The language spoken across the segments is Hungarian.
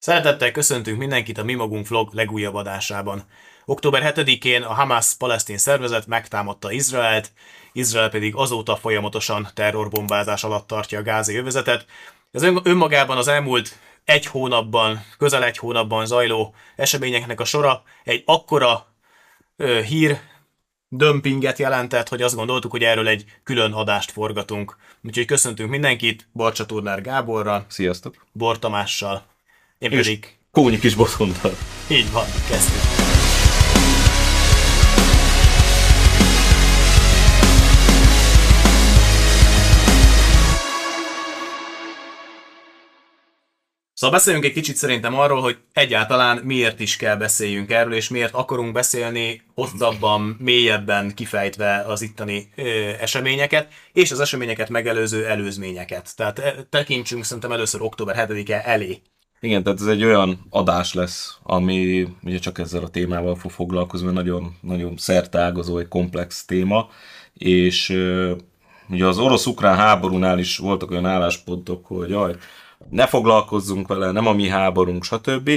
Szeretettel köszöntünk mindenkit a Mi Magunk Vlog legújabb adásában. Október 7-én a Hamas palesztin szervezet megtámadta Izraelt, Izrael pedig azóta folyamatosan terrorbombázás alatt tartja a gázi övezetet. Ez önmagában az elmúlt egy hónapban, közel egy hónapban zajló eseményeknek a sora egy akkora ö, hír dömpinget jelentett, hogy azt gondoltuk, hogy erről egy külön adást forgatunk. Úgyhogy köszöntünk mindenkit, Barcsa Turnár Gáborral. Sziasztok! Bor Tamással. Én pedig... Kónyi kis boszondal. Így van, kezdjük. Szóval beszéljünk egy kicsit szerintem arról, hogy egyáltalán miért is kell beszéljünk erről, és miért akarunk beszélni hosszabban, mélyebben kifejtve az itteni ö, eseményeket, és az eseményeket megelőző előzményeket. Tehát e, tekintsünk szerintem először október 7-e elé. Igen, tehát ez egy olyan adás lesz, ami ugye csak ezzel a témával fog foglalkozni, mert nagyon, nagyon szertágazó, egy komplex téma, és ugye az orosz-ukrán háborúnál is voltak olyan álláspontok, hogy jaj, ne foglalkozzunk vele, nem a mi háborunk, stb.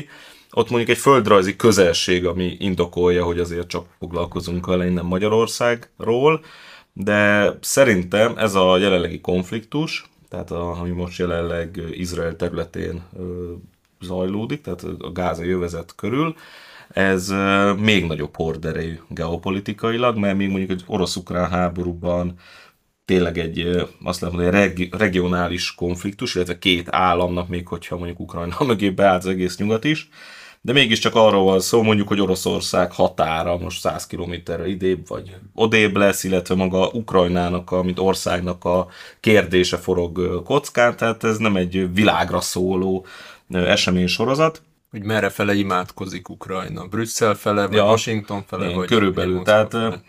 Ott mondjuk egy földrajzi közelség, ami indokolja, hogy azért csak foglalkozunk vele innen Magyarországról, de szerintem ez a jelenlegi konfliktus, tehát a, ami most jelenleg Izrael területén zajlódik, tehát a gázai jövezet körül, ez még nagyobb horderejű geopolitikailag, mert még mondjuk egy orosz-ukrán háborúban tényleg egy, azt lehet mondani, regi- regionális konfliktus, illetve két államnak, még hogyha mondjuk Ukrajna mögé beállt az egész nyugat is, de mégiscsak arról van szó, mondjuk, hogy Oroszország határa most 100 kilométerre idébb vagy odébb lesz, illetve maga Ukrajnának, a, mint országnak a kérdése forog kockán, tehát ez nem egy világra szóló esemény sorozat. Hogy merre fele imádkozik Ukrajna? Brüsszel fele, vagy ja, Washington fele? Igen, vagy körülbelül. Tehát fele?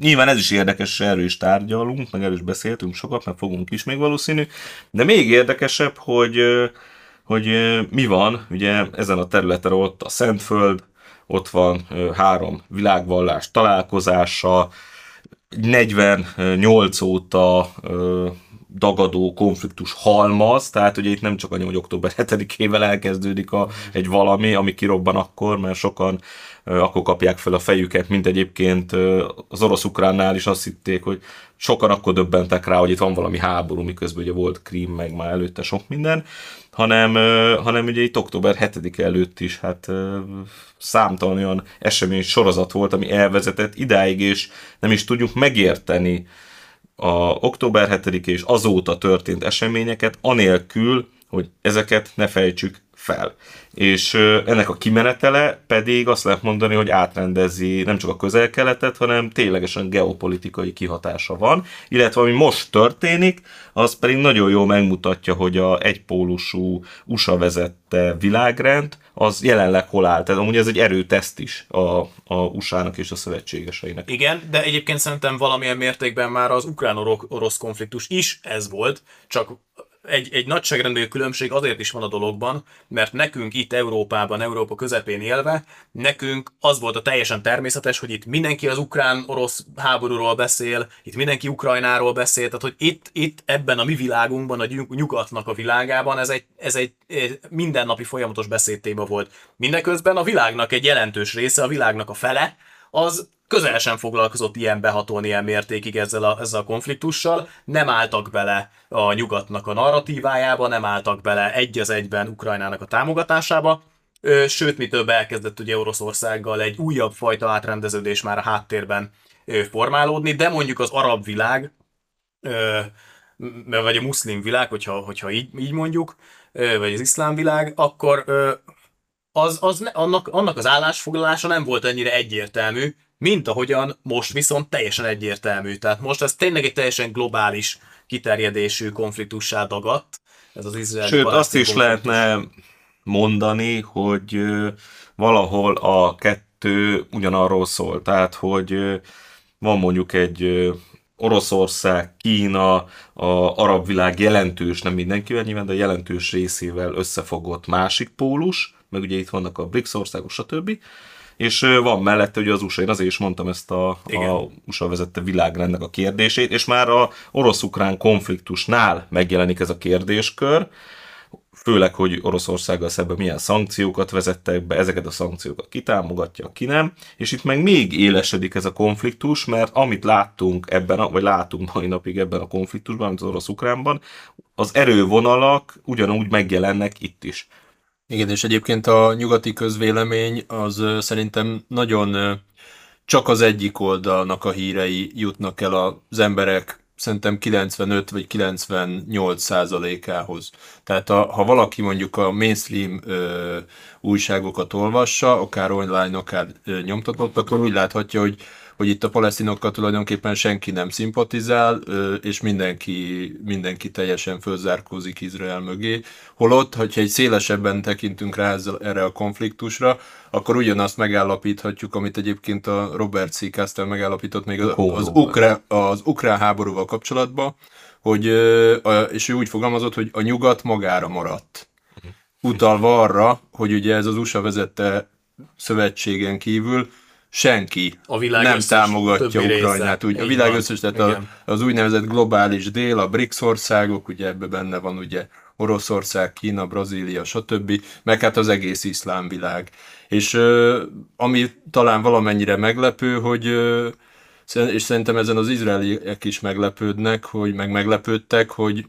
nyilván ez is érdekes, erről is tárgyalunk, meg erről is beszéltünk sokat, mert fogunk is még valószínű, de még érdekesebb, hogy, hogy mi van, ugye ezen a területen ott a Szentföld, ott van három világvallás találkozása, 48 óta dagadó konfliktus halmaz, tehát ugye itt nem csak annyi, hogy október 7-ével elkezdődik a, egy valami, ami kirobban akkor, mert sokan akkor kapják fel a fejüket, mint egyébként az orosz-ukránnál is azt hitték, hogy sokan akkor döbbentek rá, hogy itt van valami háború, miközben ugye volt Krím, meg már előtte sok minden, hanem, hanem ugye itt október 7 előtt is hát számtalan olyan esemény sorozat volt, ami elvezetett idáig, és nem is tudjuk megérteni a október 7 és azóta történt eseményeket, anélkül, hogy ezeket ne fejtsük fel. És ennek a kimenetele pedig azt lehet mondani, hogy átrendezi nem csak a közel-keletet, hanem ténylegesen geopolitikai kihatása van, illetve ami most történik, az pedig nagyon jól megmutatja, hogy a egypólusú USA vezette világrend, az jelenleg hol áll. Tehát amúgy ez egy erőteszt is a, a USA-nak és a szövetségeseinek. Igen, de egyébként szerintem valamilyen mértékben már az ukrán-orosz konfliktus is ez volt, csak egy, egy nagyságrendű különbség azért is van a dologban, mert nekünk itt Európában, Európa közepén élve, nekünk az volt a teljesen természetes, hogy itt mindenki az ukrán-orosz háborúról beszél, itt mindenki Ukrajnáról beszél, tehát hogy itt, itt ebben a mi világunkban, a nyugatnak a világában ez egy, ez egy mindennapi folyamatos beszédtéma volt. Mindeközben a világnak egy jelentős része, a világnak a fele, az közel sem foglalkozott ilyen behatón, ilyen mértékig ezzel a, ezzel a konfliktussal, nem álltak bele a nyugatnak a narratívájába, nem álltak bele egy az egyben Ukrajnának a támogatásába, sőt, mi több elkezdett ugye Oroszországgal egy újabb fajta átrendeződés már a háttérben formálódni, de mondjuk az arab világ, vagy a muszlim világ, hogyha, hogyha így, így mondjuk, vagy az iszlám világ, akkor az, az, annak, annak az állásfoglalása nem volt ennyire egyértelmű, mint ahogyan most viszont teljesen egyértelmű. Tehát most ez tényleg egy teljesen globális kiterjedésű konfliktussá dagadt. Ez az izraeli Sőt, azt is konfliktus. lehetne mondani, hogy valahol a kettő ugyanarról szól. Tehát, hogy van mondjuk egy Oroszország, Kína, a arab világ jelentős, nem mindenkivel nyilván, de jelentős részével összefogott másik pólus, meg ugye itt vannak a BRICS országok, stb és van mellette ugye az USA, én azért is mondtam ezt a, a USA vezette világrendnek a kérdését, és már a orosz-ukrán konfliktusnál megjelenik ez a kérdéskör, főleg, hogy Oroszországgal szemben milyen szankciókat vezettek be, ezeket a szankciókat kitámogatja, ki nem, és itt meg még élesedik ez a konfliktus, mert amit láttunk ebben, a, vagy látunk mai napig ebben a konfliktusban, amit az orosz-ukránban, az erővonalak ugyanúgy megjelennek itt is. Igen, és egyébként a nyugati közvélemény az szerintem nagyon csak az egyik oldalnak a hírei jutnak el az emberek szerintem 95 vagy 98 százalékához. Tehát a, ha valaki mondjuk a mainstream ö, újságokat olvassa, akár online, akár ö, nyomtatott, akkor úgy láthatja, hogy hogy itt a palesztinokkal tulajdonképpen senki nem szimpatizál, és mindenki, mindenki teljesen fölzárkózik Izrael mögé. Holott, hogyha egy szélesebben tekintünk rá ezzel, erre a konfliktusra, akkor ugyanazt megállapíthatjuk, amit egyébként a Robert C. Kastel megállapított még az, az, ukrán, az ukrán háborúval kapcsolatban, hogy, és ő úgy fogalmazott, hogy a nyugat magára maradt. Utalva arra, hogy ugye ez az USA vezette szövetségen kívül senki a világ nem támogatja Ukrajnát. Úgy, a világ összes, tehát a, az úgynevezett globális dél, a BRICS országok, ugye ebben benne van ugye Oroszország, Kína, Brazília, stb., meg hát az egész iszlám világ. És ami talán valamennyire meglepő, hogy és szerintem ezen az izraeliek is meglepődnek, hogy meg meglepődtek, hogy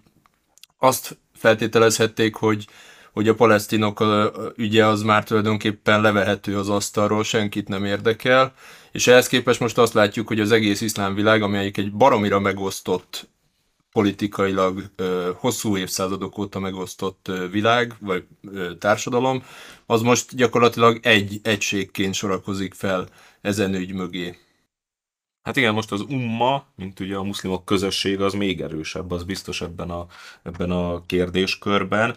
azt feltételezhették, hogy hogy a palesztinok ügye az már tulajdonképpen levehető az asztalról, senkit nem érdekel, és ehhez képest most azt látjuk, hogy az egész iszlám világ, amelyik egy baromira megosztott politikailag hosszú évszázadok óta megosztott világ, vagy társadalom, az most gyakorlatilag egy egységként sorakozik fel ezen ügy mögé. Hát igen, most az umma, mint ugye a muszlimok közösség, az még erősebb, az biztos ebben a, ebben a kérdéskörben.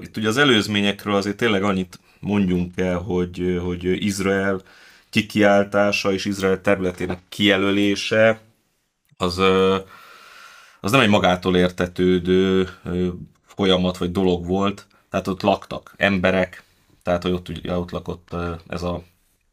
Itt ugye az előzményekről azért tényleg annyit mondjunk el, hogy, hogy Izrael kikiáltása és Izrael területének kijelölése az, az nem egy magától értetődő folyamat vagy dolog volt, tehát ott laktak emberek, tehát hogy ott, ugye, ott lakott ez a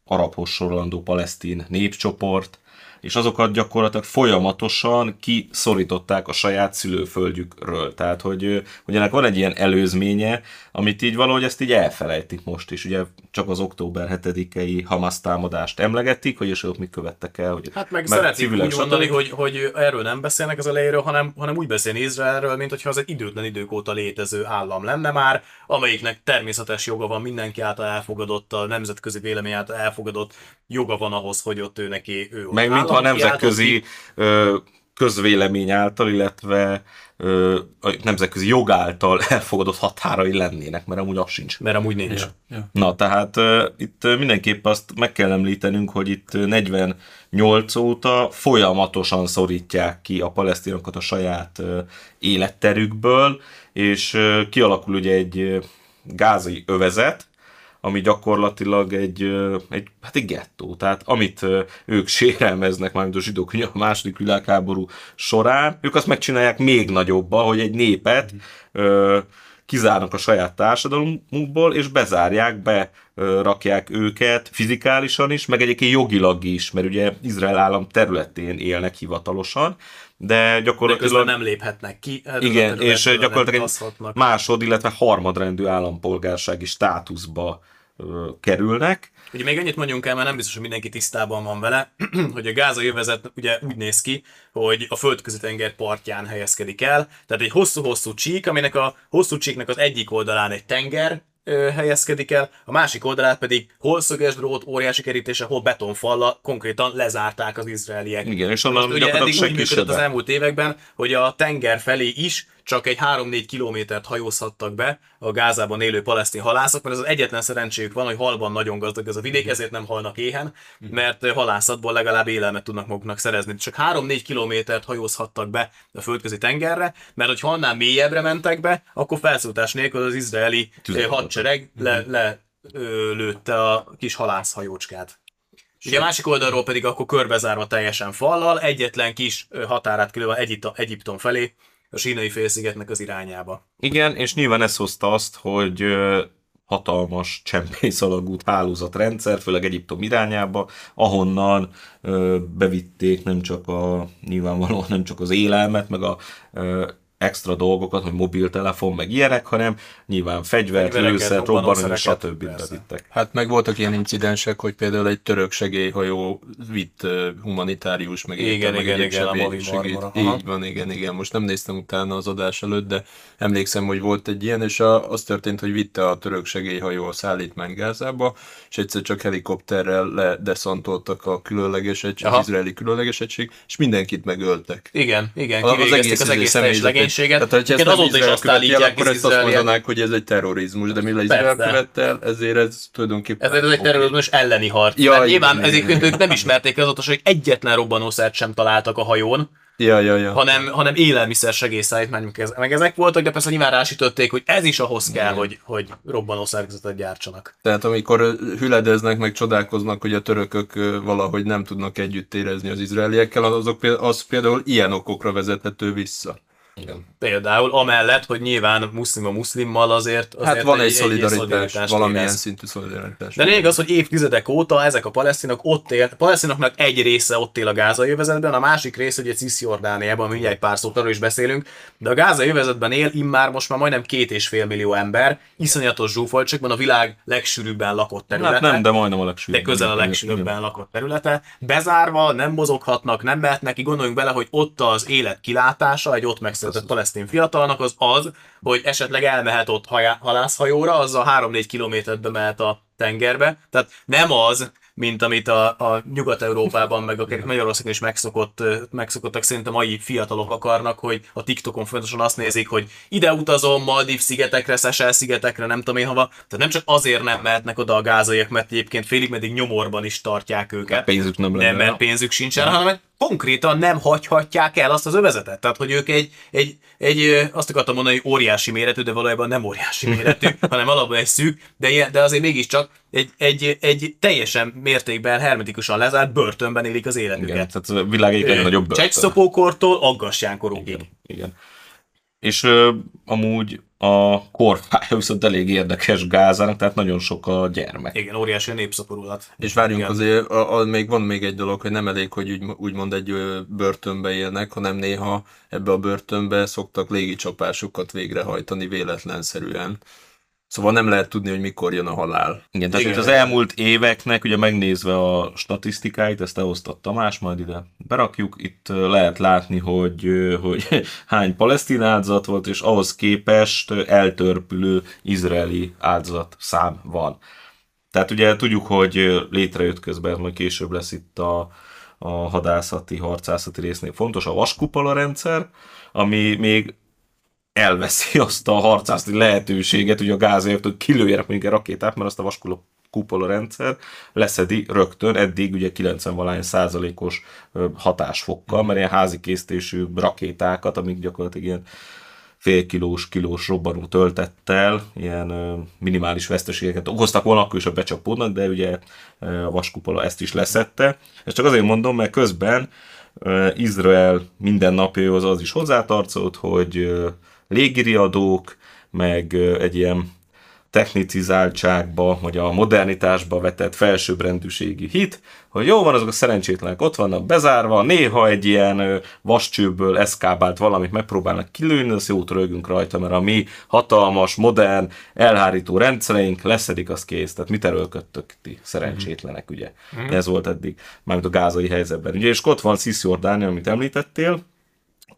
arabhoz sorlandó palesztin népcsoport, és azokat gyakorlatilag folyamatosan kiszorították a saját szülőföldjükről. Tehát, hogy, hogy ennek van egy ilyen előzménye, amit így valahogy ezt így elfelejtik most is. Ugye csak az október 7-i Hamas támadást emlegetik, hogy és ők mit követtek el. Hogy hát meg szeretik úgy mondani, hogy, hogy erről nem beszélnek az elejéről, hanem, hanem úgy beszélni Izraelről, mint hogyha az egy időtlen idők óta létező állam lenne már, amelyiknek természetes joga van mindenki által elfogadott, a nemzetközi vélemény által elfogadott joga van ahhoz, hogy ott ő neki ő Meg mintha a nemzetközi közvélemény által, illetve a nemzetközi jog által elfogadott határai lennének, mert amúgy az sincs. Mert amúgy nincs. Ja, ja. Na, tehát itt mindenképp azt meg kell említenünk, hogy itt 48 óta folyamatosan szorítják ki a palesztinokat a saját életterükből, és kialakul ugye egy gázai övezet, ami gyakorlatilag egy, egy, hát egy gettó. Tehát amit ők sérelmeznek, mármint a zsidók a második világháború során, ők azt megcsinálják még nagyobba, hogy egy népet ö, kizárnak a saját társadalmukból, és bezárják, be rakják őket fizikálisan is, meg egyébként jogilag is, mert ugye Izrael állam területén élnek hivatalosan, de gyakorlatilag... De nem léphetnek ki. Igen, és gyakorlatilag egy másod, illetve harmadrendű állampolgársági státuszba kerülnek. Ugye még annyit mondjunk el, mert nem biztos, hogy mindenki tisztában van vele, hogy a Gáza jövezet ugye úgy néz ki, hogy a földközi tenger partján helyezkedik el, tehát egy hosszú-hosszú csík, aminek a hosszú csíknek az egyik oldalán egy tenger, helyezkedik el, a másik oldalát pedig hol szöges drót, óriási kerítése, hol betonfalla konkrétan lezárták az izraeliek. Igen, és onnan ugye eddig úgy működött az elmúlt években, hogy a tenger felé is csak egy 3-4 kilométert hajózhattak be a Gázában élő palesztin halászok, mert ez az egyetlen szerencséjük van, hogy halban nagyon gazdag ez a vidék, ezért nem halnak éhen, mert halászatból legalább élelmet tudnak maguknak szerezni. Csak 3-4 kilométert hajózhattak be a földközi tengerre, mert hogy annál mélyebbre mentek be, akkor felszólítás nélkül az izraeli hadsereg le, le ö, lőtte a kis halászhajócskát. Ugye a másik oldalról pedig akkor körbezárva teljesen fallal, egyetlen kis határát külön Egyiptom felé, a sínai félszigetnek az irányába. Igen, és nyilván ez hozta azt, hogy hatalmas csempészalagút hálózatrendszer, főleg Egyiptom irányába, ahonnan ö, bevitték nem csak a, nyilvánvalóan nem csak az élelmet, meg a ö, extra dolgokat, hogy mobiltelefon, meg ilyenek, hanem nyilván fegyvert, lőszert, robbanóanyag, robbanószereket, stb. bevittek. Hát meg voltak ilyen incidensek, hogy például egy török segélyhajó vitt humanitárius, meg Igen, meg igen, egyéb igen, Marmara. Aha. Így van, igen, igen. Most nem néztem utána az adás előtt, de emlékszem, hogy volt egy ilyen, és a, az történt, hogy vitte a török segélyhajó a szállítmány Gázába, és egyszer csak helikopterrel ledeszantoltak a különleges egység, Aha. az izraeli különleges egység, és mindenkit megöltek. Igen, igen, A- kivégezték az egész, teljes legénységet. Tehát, hogyha ezt nem azóta is azt követi el, állítják, akkor ezt azt mondanák, hogy ez egy terrorizmus, de mivel Izrael Persze. követte el, ezért ez tulajdonképpen... Ez, ez egy terrorizmus elleni harc. Ja, Ja, nyilván ezért igen. ők nem ismerték azóta, hogy egyetlen robbanószert sem találtak a hajón, Ja, ja, ja. hanem, hanem élelmiszer segélyszállítmány, meg ez- meg ezek voltak, de persze nyilván rásütötték, hogy ez is ahhoz kell, hogy, hogy robbanószerkezetet gyártsanak. Tehát amikor hüledeznek, meg csodálkoznak, hogy a törökök valahogy nem tudnak együtt érezni az izraeliekkel, azok az például ilyen okokra vezethető vissza. Például amellett, hogy nyilván muszlim a muszlimmal azért, azért Hát van egy, szolidaritás szolidaritás, valamilyen érez. szintű szolidaritás. De lényeg az, hogy évtizedek óta ezek a palesztinok ott él, a palesztinoknak egy része ott él a gázai övezetben, a másik része ugye Cisjordániában, mindjárt egy pár szót arról is beszélünk, de a gázai övezetben él immár most már majdnem két és fél millió ember, iszonyatos zsúfoltságban a világ legsűrűbben lakott területe. Hát nem, de majdnem a de legsűrűbb. közel a legsűrűbben lakott területe. Bezárva, nem mozoghatnak, nem mehetnek ki. Gondoljunk bele, hogy ott az élet kilátása egy ott megszületett palesztin fiatalnak az az, hogy esetleg elmehet ott halászhajóra, azzal 3-4 kilométert bemehet a tengerbe. Tehát nem az, mint amit a, a Nyugat-Európában, meg akik Magyarországon is megszokott, megszokottak szerintem a mai fiatalok akarnak, hogy a TikTokon fontosan azt nézik, hogy ide utazom, Maldív szigetekre, Seychelles szigetekre, nem tudom én hova. Tehát nem csak azért nem mehetnek oda a gázaiak, mert egyébként félig meddig nyomorban is tartják őket. Pénzük nem Nem, lenne. mert pénzük sincsen, hanem konkrétan nem hagyhatják el azt az övezetet. Tehát, hogy ők egy, egy, egy azt akartam mondani, hogy óriási méretű, de valójában nem óriási méretű, hanem alapban egy szűk, de, ilyen, de azért mégiscsak egy, egy, egy teljesen mértékben hermetikusan lezárt börtönben élik az életüket. Igen, tehát a világ egyik legnagyobb börtön. Csecsszopókortól aggasjánkorúkig. Igen, igen. És ö, amúgy a korfája viszont elég érdekes Gázának, tehát nagyon sok a gyermek. Igen, óriási népszaporulat. És várjunk Igen. azért, a, a, még van még egy dolog, hogy nem elég, hogy úgy, úgymond egy börtönbe élnek, hanem néha ebbe a börtönbe szoktak légicsapásokat végrehajtani véletlenszerűen. Szóval nem lehet tudni, hogy mikor jön a halál. Igen, tehát Igen. az elmúlt éveknek, ugye megnézve a statisztikáit, ezt elhoztat Tamás, majd ide berakjuk, itt lehet látni, hogy, hogy hány palesztin áldozat volt, és ahhoz képest eltörpülő izraeli áldozat szám van. Tehát ugye tudjuk, hogy létrejött közben, majd később lesz itt a, a hadászati, harcászati résznél fontos, a vaskupola rendszer, ami még elveszi azt a harcászati lehetőséget, hogy a gázaiaktól kilőjenek mondjuk egy rakétát, mert azt a vaskupola kupola rendszer leszedi rögtön, eddig ugye 90 valány százalékos ö, hatásfokkal, mert ilyen házi készítésű rakétákat, amik gyakorlatilag ilyen fél kilós, kilós robbanó töltettel, ilyen minimális veszteségeket okoztak volna, akkor is, ha becsapódnak, de ugye a vaskupola ezt is leszette. Ezt csak azért mondom, mert közben Izrael minden napjához az is hozzátartozott, hogy légiriadók, meg egy ilyen technicizáltságba, vagy a modernitásba vetett felsőbbrendűségi hit, hogy jó van, azok a szerencsétlenek ott vannak bezárva, néha egy ilyen vascsőből eszkábált valamit megpróbálnak kilőni, azt jót rögünk rajta, mert a mi hatalmas, modern, elhárító rendszereink leszedik, az kész. Tehát mit erőlködtök ti szerencsétlenek, ugye? Ez volt eddig, mármint a gázai helyzetben. Ugye, és ott van Cisjordánia, amit említettél,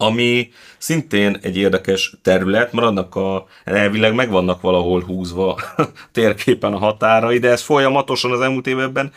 ami szintén egy érdekes terület, mert annak a, elvileg meg vannak valahol húzva térképen a határai, de ez folyamatosan az elmúlt években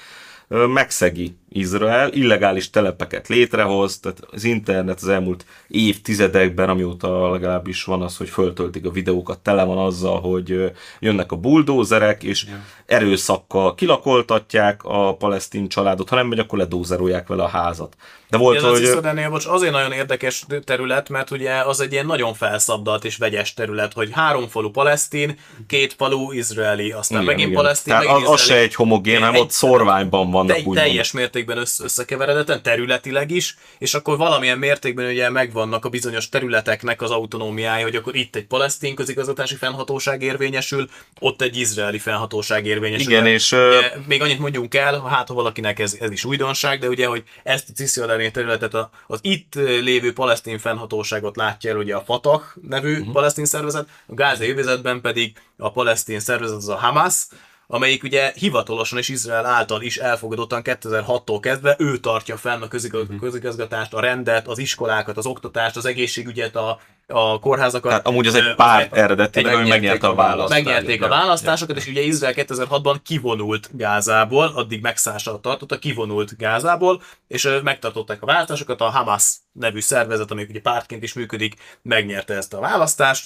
megszegi Izrael, illegális telepeket létrehoz, tehát az internet az elmúlt évtizedekben, amióta legalábbis van az, hogy föltöltik a videókat, tele van azzal, hogy jönnek a buldózerek, és erőszakkal kilakoltatják a palesztin családot, ha nem megy, akkor ledózerolják vele a házat. De volt, az hogy... Cisjordánia, bocs, azért nagyon érdekes terület, mert ugye az egy ilyen nagyon felszabdalt és vegyes terület, hogy három falu palesztin, két falu izraeli, aztán Igen, megint igen. palesztin, Tehát megint az, az se egy homogén, hanem Egy- ott szorványban vannak Te, teljes mértékben mértékben össze- összekeveredeten, területileg is, és akkor valamilyen mértékben ugye megvannak a bizonyos területeknek az autonómiája, hogy akkor itt egy palesztin közigazgatási fennhatóság érvényesül, ott egy izraeli fennhatóság érvényesül. Igen, és, ugye, még annyit mondjunk el, hát ha valakinek ez, ez is újdonság, de ugye, hogy ezt a Cisziordánia területet a, az itt lévő palesztin fennhatóságot látja el ugye a Fatah nevű uh-huh. palesztin szervezet, a gázai övezetben pedig a palesztin szervezet az a Hamas, amelyik ugye hivatalosan és Izrael által is elfogadottan 2006-tól kezdve ő tartja fenn a Mhm. közigazgatást, a rendet, az iskolákat, az oktatást, az egészségügyet, a, a kórházakat. Tehát amúgy az egy párt eredetileg, ami megnyerte a a választ. megnyerték a választásokat, és ugye Izrael 2006-ban kivonult Gázából, addig megszállással tartotta, kivonult Gázából, és megtartották a választásokat, a Hamas nevű szervezet, ami ugye pártként is működik, megnyerte ezt a választást,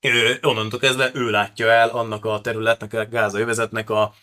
Ö, onnantól kezdve ő látja el annak a területnek, a Gáza övezetnek a,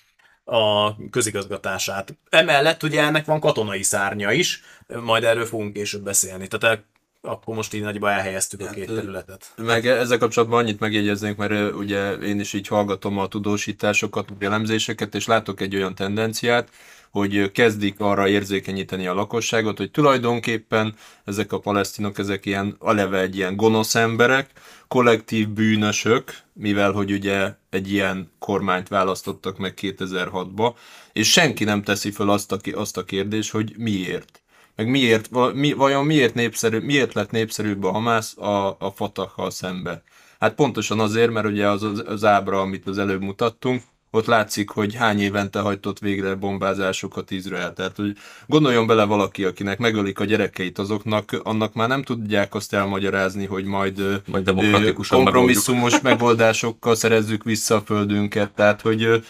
a közigazgatását. Emellett ugye ennek van katonai szárnya is, majd erről fogunk később beszélni. Tehát akkor most így nagyban elhelyeztük a két ö, területet. Meg ezzel kapcsolatban annyit megjegyeznék, mert ugye én is így hallgatom a tudósításokat, a elemzéseket, és látok egy olyan tendenciát, hogy kezdik arra érzékenyíteni a lakosságot, hogy tulajdonképpen ezek a palesztinok, ezek ilyen, aleve egy ilyen gonosz emberek, kollektív bűnösök, mivel hogy ugye egy ilyen kormányt választottak meg 2006-ba, és senki nem teszi föl azt a, azt a kérdést, hogy miért. Meg miért, mi, vajon miért, népszerű, miért lett népszerűbb a Hamász a, a Fatakkal szembe? Hát pontosan azért, mert ugye az, az ábra, amit az előbb mutattunk, ott látszik, hogy hány évente hajtott végre bombázásokat Izrael. Tehát, hogy gondoljon bele valaki, akinek megölik a gyerekeit, azoknak, annak már nem tudják azt elmagyarázni, hogy majd, Majd kompromisszumos megoldásokkal szerezzük vissza a földünket. Tehát, hogy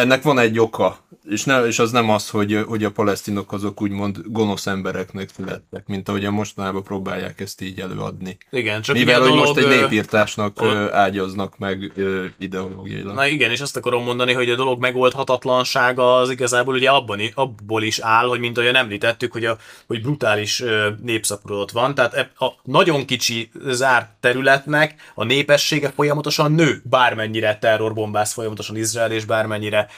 ennek van egy oka, és, ne, és az nem az, hogy, hogy a palesztinok azok úgymond gonosz embereknek születtek, mint ahogy a mostanában próbálják ezt így előadni. Igen, csak Mivel, hogy most dolog, egy ö, népírtásnak ö, ágyaznak meg ö, ideológiailag. Na igen, és azt akarom mondani, hogy a dolog megoldhatatlansága az igazából ugye abban, abból is áll, hogy mint olyan említettük, hogy, a, hogy brutális népszaporodott van, tehát a nagyon kicsi zárt területnek a népessége folyamatosan nő, bármennyire terrorbombáz folyamatosan Izrael, és bármennyire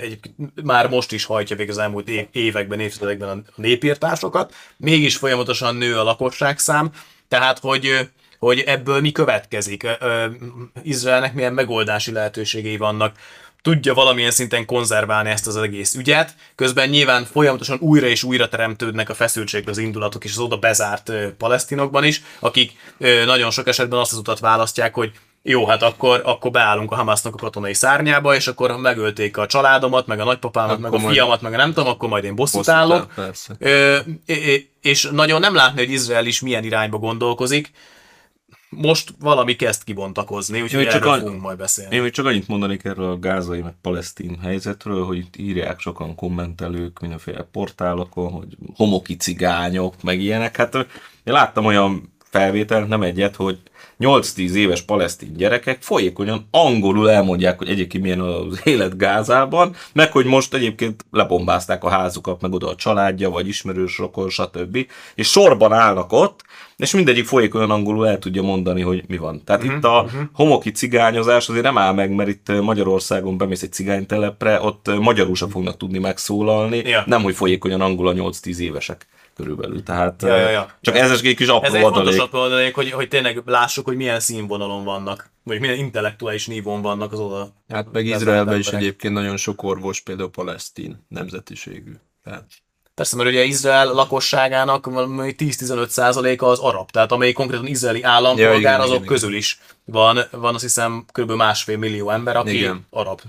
egy, már most is hajtja végig az elmúlt év, években, évtizedekben a népírtásokat, mégis folyamatosan nő a lakosságszám, tehát hogy hogy ebből mi következik, Izraelnek milyen megoldási lehetőségei vannak, tudja valamilyen szinten konzerválni ezt az egész ügyet, közben nyilván folyamatosan újra és újra teremtődnek a feszültség az indulatok és az oda bezárt palesztinokban is, akik nagyon sok esetben azt az utat választják, hogy jó, hát akkor, akkor beállunk a Hamasnak a katonai szárnyába, és akkor megölték a családomat, meg a nagypapámat, Akkor meg a majd- fiamat, meg a nem tudom, akkor majd én bosszút Bosszút állok. Ö, és nagyon nem látni, hogy Izrael is milyen irányba gondolkozik. Most valami kezd kibontakozni, úgyhogy Én csak erről fogunk majd beszélni. Én még csak annyit mondanék erről a gázai meg palesztin helyzetről, hogy itt írják sokan kommentelők mindenféle portálokon, hogy homoki cigányok, meg ilyenek. Hát én láttam olyan felvételt, nem egyet, hogy 8-10 éves palesztin gyerekek folyékonyan angolul elmondják, hogy egyébként milyen az élet Gázában, meg hogy most egyébként lebombázták a házukat, meg oda a családja, vagy ismerős rokon, stb. És sorban állnak ott, és mindegyik folyékonyan angolul el tudja mondani, hogy mi van. Tehát uh-huh, itt a uh-huh. homoki cigányozás azért nem áll meg, mert itt Magyarországon bemész egy cigánytelepre, ott magyarul sem fognak tudni megszólalni, Ja. nem, hogy folyékonyan angol a 8-10 évesek körülbelül. Tehát Ja, ja, ja. csak ez egy kis apró Ez egy fontos adalék. adalék, hogy, hogy tényleg lássuk, hogy milyen színvonalon vannak, vagy milyen intellektuális nívón vannak az oda. Hát meg Izraelben is emberek. egyébként nagyon sok orvos, például palesztin nemzetiségű. Tehát Persze, mert ugye Izrael lakosságának valami 10-15 százaléka az arab, tehát amely konkrétan izraeli állampolgár, Ja, igen, azok igen, közül is van, van azt hiszem kb. másfél millió ember, aki Igen. arab.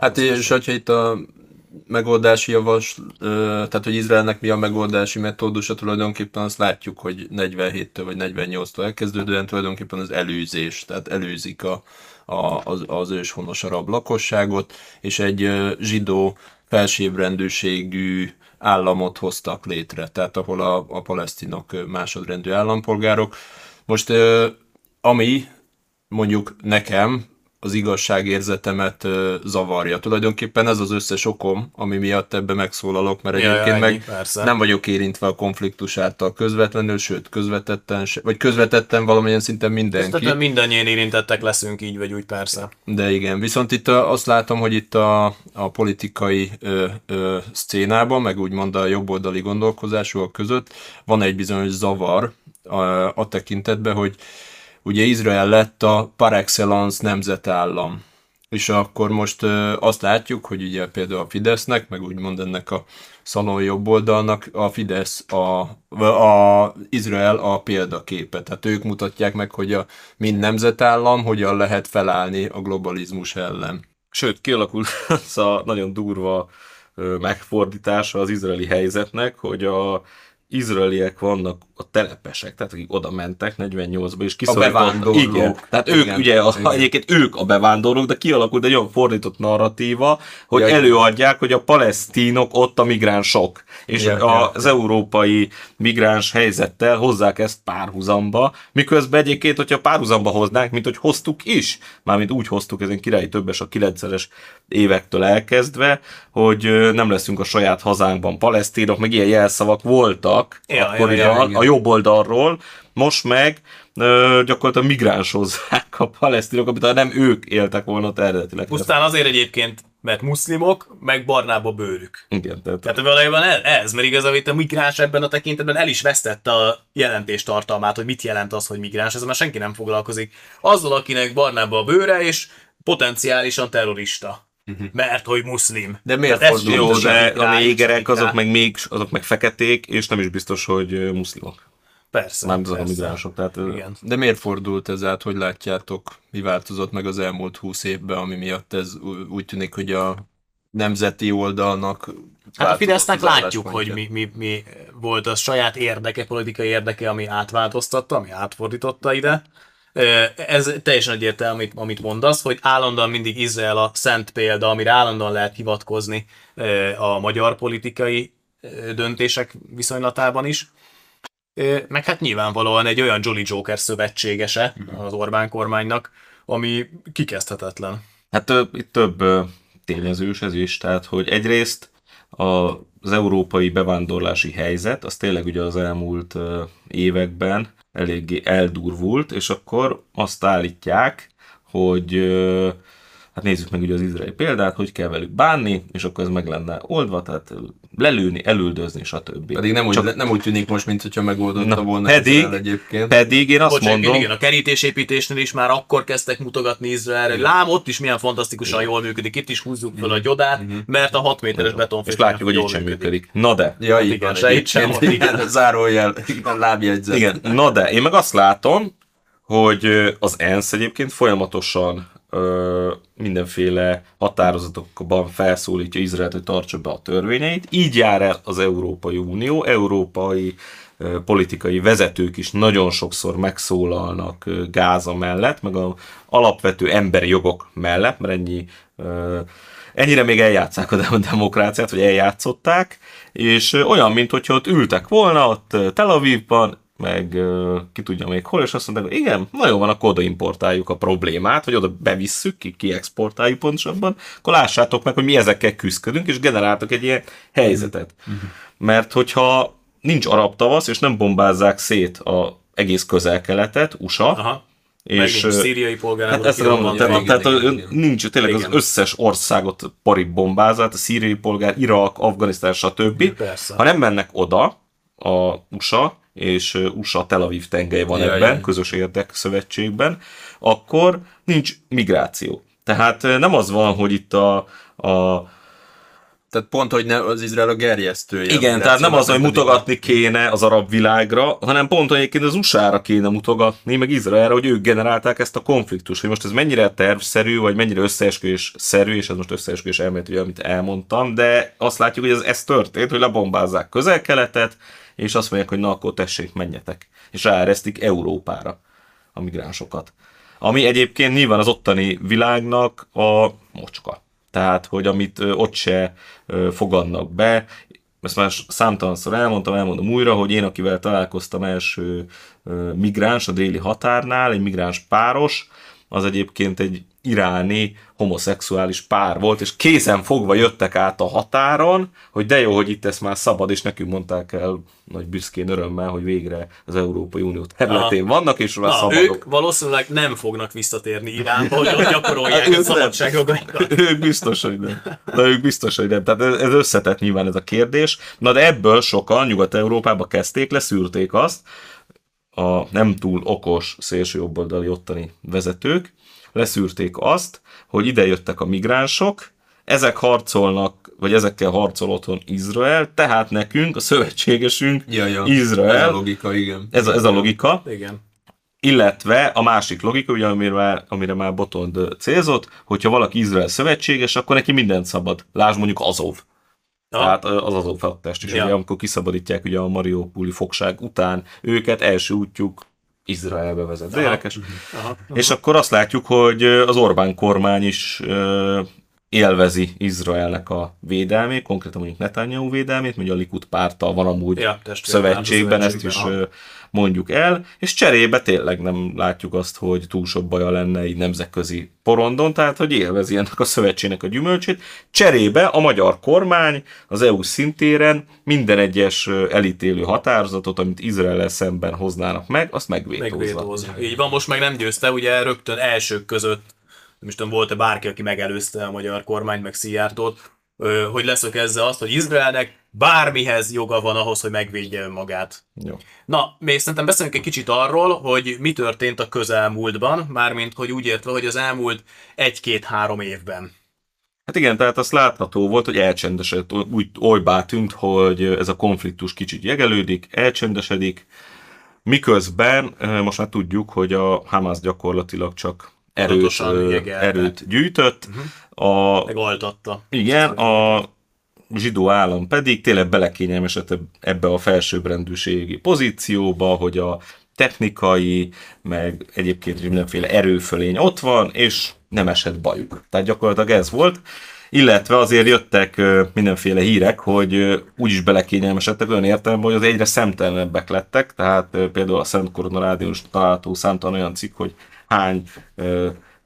Hát és hogyha itt a megoldási javas, tehát hogy Izraelnek mi a megoldási metódusa, tulajdonképpen azt látjuk, hogy 47-től vagy 48-tól elkezdődően tulajdonképpen az előzés, tehát előzik a, a, az, az őshonos arab lakosságot, és egy zsidó felsőbbrendűségű államot hoztak létre, tehát ahol a, a palesztinok másodrendű állampolgárok. Most ami mondjuk nekem az igazságérzetemet ö, zavarja. Tulajdonképpen ez az összes okom, ami miatt ebbe megszólalok, mert egyébként ja, meg persze. nem vagyok érintve a konfliktus által közvetlenül, sőt közvetetten, vagy közvetetten valamilyen szinten mindenki. Tehát mindannyian érintettek leszünk így vagy úgy persze. De igen, viszont itt azt látom, hogy itt a, a politikai ö, ö, szcénában, meg úgymond a jobboldali gondolkozásúak között van egy bizonyos zavar a, a tekintetben, hogy ugye Izrael lett a par excellence nemzetállam. És akkor most azt látjuk, hogy ugye például a Fidesznek, meg úgymond ennek a szalon jobboldalnak a Fidesz, a, a Izrael a példaképe. Tehát ők mutatják meg, hogy a mind nemzetállam hogyan lehet felállni a globalizmus ellen. Sőt, kialakult az a nagyon durva megfordítása az izraeli helyzetnek, hogy a izraeliek vannak a telepesek, tehát akik oda mentek 48-ba, és kiszorítottak. bevándorlók. Igen, tehát ők Igen, ugye, a, igen. egyébként ők a bevándorlók, de kialakult egy olyan fordított narratíva, hogy Ja, előadják, hogy a palesztinok ott a migránsok, és Ja, a, az európai migráns helyzettel hozzák ezt párhuzamba, miközben egyébként, hogyha párhuzamba hoznánk, mint hogy hoztuk is, mármint úgy hoztuk, ezen királyi többes a 90-es évektől elkezdve, hogy nem leszünk a saját hazánkban palesztinok, meg ilyen jelszavak voltak, Ja, akkor ja, ugye ja, a, jobb oldalról, most meg ö, gyakorlatilag migránsozzák a palesztinok, amit nem ők éltek volna eredetileg. Pusztán azért egyébként, mert muszlimok, meg barnább a bőrük. Igen, tehát, Tehát valójában ez, mert igazából itt a migráns ebben a tekintetben el is vesztette a jelentés tartalmát, hogy mit jelent az, hogy migráns, ez már senki nem foglalkozik. Azzal, akinek barnább a bőre, és potenciálisan terrorista. Mert hogy muszlim. De miért Tehát fordul jó, de a négerek azok meg még, azok meg feketék, és nem is biztos, hogy muszlimok. Persze. Nem azok a persze. migránsok. Tehát, Igen. De miért fordult ez át, hogy látjátok, mi változott meg az elmúlt húsz évben, ami miatt ez úgy tűnik, hogy a nemzeti oldalnak Hát a Fidesznek látjuk, hogy mi, mi, mi volt az saját érdeke, politikai érdeke, ami átváltoztatta, ami átfordította ide. Ez teljesen egyértelmű, amit, amit mondasz, hogy állandóan mindig Izrael a szent példa, amire állandóan lehet hivatkozni a magyar politikai döntések viszonylatában is. Meg hát nyilvánvalóan egy olyan Jolly Joker szövetségese az Orbán kormánynak, ami kikezdhetetlen. Hát itt több tényezős ez is, tehát hogy egyrészt az európai bevándorlási helyzet, az tényleg ugye az elmúlt években eléggé eldurvult, és akkor azt állítják, hogy hát nézzük meg ugye az izraeli példát, hogy kell velük bánni, és akkor ez meg lenne oldva, tehát lelőni, elüldözni, stb. Pedig nem úgy, Csak- nem úgy tűnik most, mint hogyha megoldotta Na, volna pedig- Izrael egyébként. Pedig én azt Bocs, mondom, igen, a kerítésépítésnél is már akkor kezdtek mutogatni Izraelre, hogy lám, ott is milyen fantasztikusan jól működik, itt is húzzuk fel a gyodát, mert a 6 méteres betonfés és látjuk, hogy itt sem működik. Na de, Ja, így igen, se itt sem igen. Igen, zárójel, igen, lábjegyzet. Igen, na de én meg azt látom, hogy az ENSZ egyébként folyamatosan ö, mindenféle határozatokban felszólítja Izraelt, hogy tartsa be a törvényeit. Így jár el az Európai Unió, európai ö, politikai vezetők is nagyon sokszor megszólalnak ö, Gáza mellett, meg a alapvető emberi jogok mellett, mert ennyi ö, ennyire még eljátszák a dem- demokráciát, vagy eljátszották, és olyan, mint hogyha ott ültek volna, ott Tel Avivban, meg ki tudja még hol, és azt mondták, hogy igen, na jó van, akkor oda importáljuk a problémát, vagy oda bevisszük, ki, kiexportáljuk pontosabban, akkor lássátok meg, hogy mi ezekkel küzdködünk, és generáltak egy ilyen helyzetet. Mert hogyha nincs arab tavasz, és nem bombázzák szét a egész közel-keletet, USA, Aha. és ö, szíriai polgárháború Hát ezt igen, tehát, tehát igen, nincs tényleg az Igen. összes országot parig bombázat, a szíriai polgár, Irak, Afganisztán, stb. Persze. Ha nem mennek oda a USA, és USA Tel Aviv tengely van Ja, ebben, ja. közös érdek szövetségben, akkor nincs migráció. Tehát nem az van, hogy itt a, a Tehát pont, hogy ne, az Izrael a gerjesztője. igen, tehát nem az, hogy mutogatni kéne az arab világra, hanem pont hogy egyébként az USA-ra kéne mutogatni, meg Izraelre, hogy ők generálták ezt a konfliktust. Hogy most ez mennyire tervszerű, vagy mennyire összeesküvés-szerű, és ez most összeesküvés elmélet, ugye, amit elmondtam, de azt látjuk, hogy ez, ez történt, hogy lebombázzák közel-keletet, és azt mondják, hogy na akkor tessék, menjetek. És ráeresztik Európára a migránsokat. Ami egyébként nyilván az ottani világnak a mocska. Tehát, hogy amit ott se fogadnak be, ezt már számtalanszor elmondtam, elmondom újra, hogy én, akivel találkoztam első migráns a déli határnál, egy migráns páros, az egyébként egy iráni homoszexuális pár volt, és kézen fogva jöttek át a határon, hogy de jó, hogy itt ez már szabad, és nekünk mondták el nagy büszkén örömmel, hogy végre az Európai Unió területén Aha. vannak, és már Na, szabadok. ők valószínűleg nem fognak visszatérni Iránba, hogy ott gyakorolják a szabadságjogaikat. Ők biztos, hogy nem. Na, ők biztos, hogy nem. Tehát ez ez összetett nyilván ez a kérdés. Na, de ebből sokan Nyugat-Európába kezdték, leszűrték azt, a nem túl okos szélsőjobboldali ottani vezetők, leszűrték azt, hogy ide jöttek a migránsok, ezek harcolnak, vagy ezekkel harcol otthon Izrael, tehát nekünk, a szövetségesünk Ja, ja. Izrael, Ez a logika, igen. ez a, ez a logika, Igen. illetve a másik logika, ugye, amire, amire már Botond célzott, hogyha valaki Izrael szövetséges, akkor neki mindent szabad. Lásd mondjuk Azov. Aha. Tehát az Azov feladatást is, Ja. ugye, amikor kiszabadítják ugye a Mariupoli fogság után őket, első útjuk Izraelbe vezet. De érdekes. Aha. És akkor azt látjuk, hogy az Orbán kormány is élvezi Izraelnek a védelmét, konkrétan mondjuk Netanyahu védelmét, mert a Likud párttal van amúgy Ja, a szövetségben, ezt is szövetségben, ö, mondjuk el, és cserébe tényleg nem látjuk azt, hogy túl sok baja lenne így nemzetközi porondon, tehát hogy élvezi ennek a szövetségnek a gyümölcsét. Cserébe a magyar kormány az EU szintéren minden egyes elítélő határozatot, amit Izrael szemben hoznának meg, azt megvétózza. Megvétózva. Így van, most meg nem győzte, ugye rögtön elsők között, nem is tudom, volt-e bárki, aki megelőzte a magyar kormányt, meg Szijjártót, hogy leszökezze azt, hogy Izraelnek bármihez joga van ahhoz, hogy megvédje önmagát. Jó. Na, még szerintem beszéljünk egy kicsit arról, hogy mi történt a közelmúltban, mármint, hogy úgy értve, hogy az elmúlt egy-két-három évben. Hát igen, tehát azt látható volt, hogy elcsendesedett, úgy olybá tűnt, hogy ez a konfliktus kicsit jegelődik, elcsendesedik, miközben most már tudjuk, hogy a Hamas gyakorlatilag csak erőt, erőt gyűjtött. A, Megaltatta. igen, a zsidó állam pedig tényleg belekényelmesedett ebbe a felsőbbrendűségi pozícióba, hogy a technikai, meg egyébként mindenféle erőfölény ott van, és nem esett bajuk. Tehát gyakorlatilag ez volt. Illetve azért jöttek mindenféle hírek, hogy úgyis belekényelmesedtek olyan értelemben, hogy az egyre szemtelenebbek lettek, tehát például a Szent Korona Rádión is található számtalan olyan cikk, hogy hány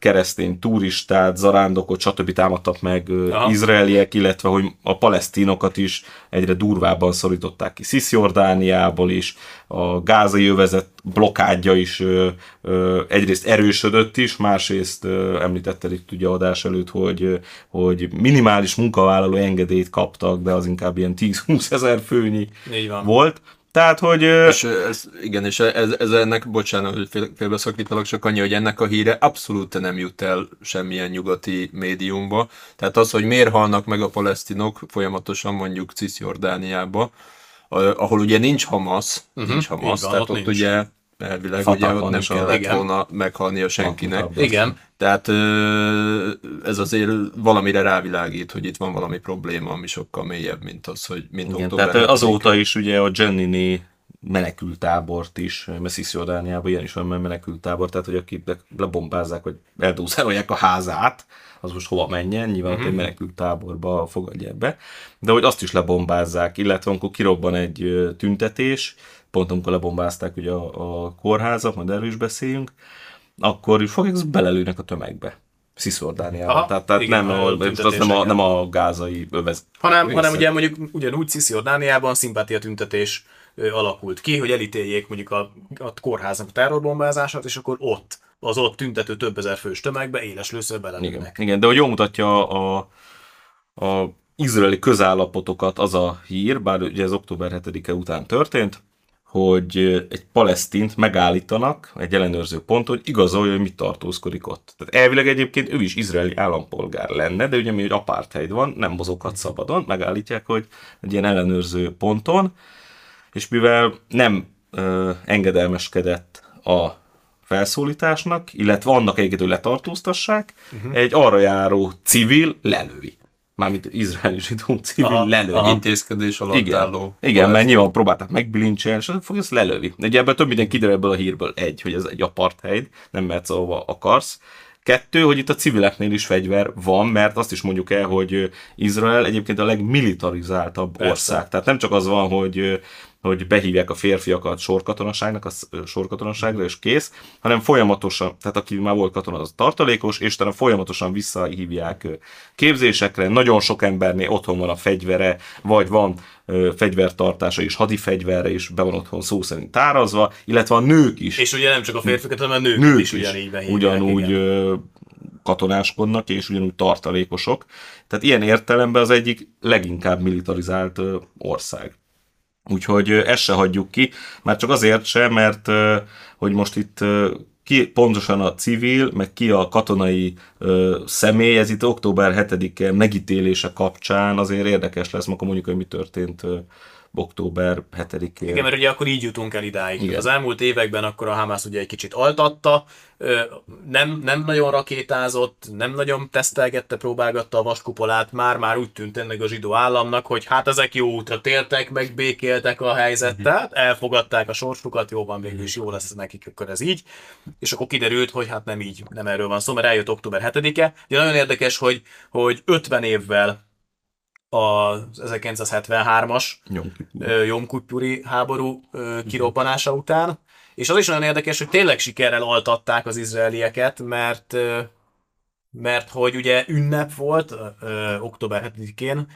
keresztény turistát, zarándokot, stb. támadtak meg Aha. izraeliek, illetve hogy a palesztinokat is egyre durvábban szorították ki Cisjordániából is, a gázai övezet blokádja is ö, ö, egyrészt erősödött is, másrészt ö, említette itt ugye adás előtt, hogy, hogy minimális munkavállaló engedélyt kaptak, de az inkább ilyen 10-20 ezer főnyi volt. Tehát, hogy És ez, igen, és ez, ez ennek, bocsánat, hogy fél, félbeszakítalak, csak annyi, hogy ennek a híre abszolút nem jut el semmilyen nyugati médiumba. Tehát az, hogy miért halnak meg a palesztinok folyamatosan mondjuk Cisjordániába, ahol ugye nincs Hamas, uh-huh, nincs Hamas, van, tehát ott ott, nincs. ugye elvileg Fatah ugye ott nem is kellett igen. volna meghalnia senkinek. Igen. Tehát ez azért valamire rávilágít, hogy itt van valami probléma, ami sokkal mélyebb, mint az, hogy mint Igen, tehát 7-én. azóta is ugye a Jennini menekültábort is, mert Cisjordániában ilyen is van menekültábor, tehát hogy akik le- lebombázzák, vagy eldúzálolják a házát, az most hova menjen, nyilván mm-hmm. egy menekültáborba fogadják be, de hogy azt is lebombázzák, illetve amikor kirobban egy tüntetés, pont amikor lebombázták ugye a, a kórházat, majd erről is beszéljünk, akkor is fogják, belelőnek a tömegbe. Cisjordániában. Aha, Tehát, tehát igen, nem, a az nem, a, nem a gázai övez. Hanem, része. hanem ugye mondjuk ugyanúgy Cisjordániában szimpátia tüntetés alakult ki, hogy elítéljék mondjuk a, a kórháznak a terrorbombázását, és akkor ott, az ott tüntető több ezer fős tömegbe éles lőször Igen, belelőnek. igen, de hogy jól mutatja a, a izraeli közállapotokat az a hír, bár ugye ez október 7-e után történt, hogy egy palesztint megállítanak egy ellenőrző ponton, hogy igazolja, hogy mit tartózkodik ott. Tehát elvileg egyébként ő is izraeli állampolgár lenne, de ugye mi, hogy apartheid van, nem mozoghat szabadon, megállítják, hogy egy ilyen ellenőrző ponton, és mivel nem ö, engedelmeskedett a felszólításnak, illetve annak egyébként, hogy letartóztassák, uh-huh. egy arra járó civil lelövi. Mármint izraeli zsidó civil Aha, lelövi. Aha. Intézkedés alatt Igen, álló. igen mert nyilván próbálták megbilincselni, és fog ezt lelövi. Ugye ebből több minden kiderül ebből a hírből. Egy, hogy ez egy apartheid, nem mehetsz ahova akarsz. Kettő, hogy itt a civileknél is fegyver van, mert azt is mondjuk el, hogy Izrael egyébként a legmilitarizáltabb Persze. ország. Tehát nem csak az van, hogy hogy behívják a férfiakat sorkatonaságnak, a sorkatonaságra, és kész, hanem folyamatosan, tehát aki már volt katona, az tartalékos, és utána folyamatosan visszahívják képzésekre. Nagyon sok embernél otthon van a fegyvere, vagy van fegyvertartása és hadifegyverre is be van otthon szó szerint tárazva, illetve a nők is. És ugye nem csak a férfiakat, hanem a nők, nők is, is ugyanígy behívják. Ugyanúgy igen. katonáskodnak, és ugyanúgy tartalékosok. Tehát ilyen értelemben az egyik leginkább militarizált ország. Úgyhogy ezt se hagyjuk ki, már csak azért sem, mert hogy most itt ki pontosan a civil, meg ki a katonai ö, személy, ez itt október 7-e megítélése kapcsán azért érdekes lesz, akkor mondjuk, hogy mi történt ö, október 7-én. Igen, mert ugye akkor így jutunk el idáig. Igen. Az elmúlt években akkor a Hamász ugye egy kicsit altatta, nem, nem nagyon rakétázott, nem nagyon tesztelgette, próbálgatta a vaskupolát, már-már úgy tűnt ennek a zsidó államnak, hogy hát ezek jó útra tértek, meg békéltek a helyzettel, mhm. elfogadták a sorsukat, jó van, végül is jó lesz nekik, akkor ez így. És akkor kiderült, hogy hát nem így, nem erről van szó, mert eljött október 7-e. Ugye nagyon érdekes, hogy, hogy 50 évvel az 1973-as Jomkupuri háború kirobbanása után. És az is nagyon érdekes, hogy tényleg sikerrel altatták az izraelieket, mert mert hogy ugye ünnep volt ö, október 7-én,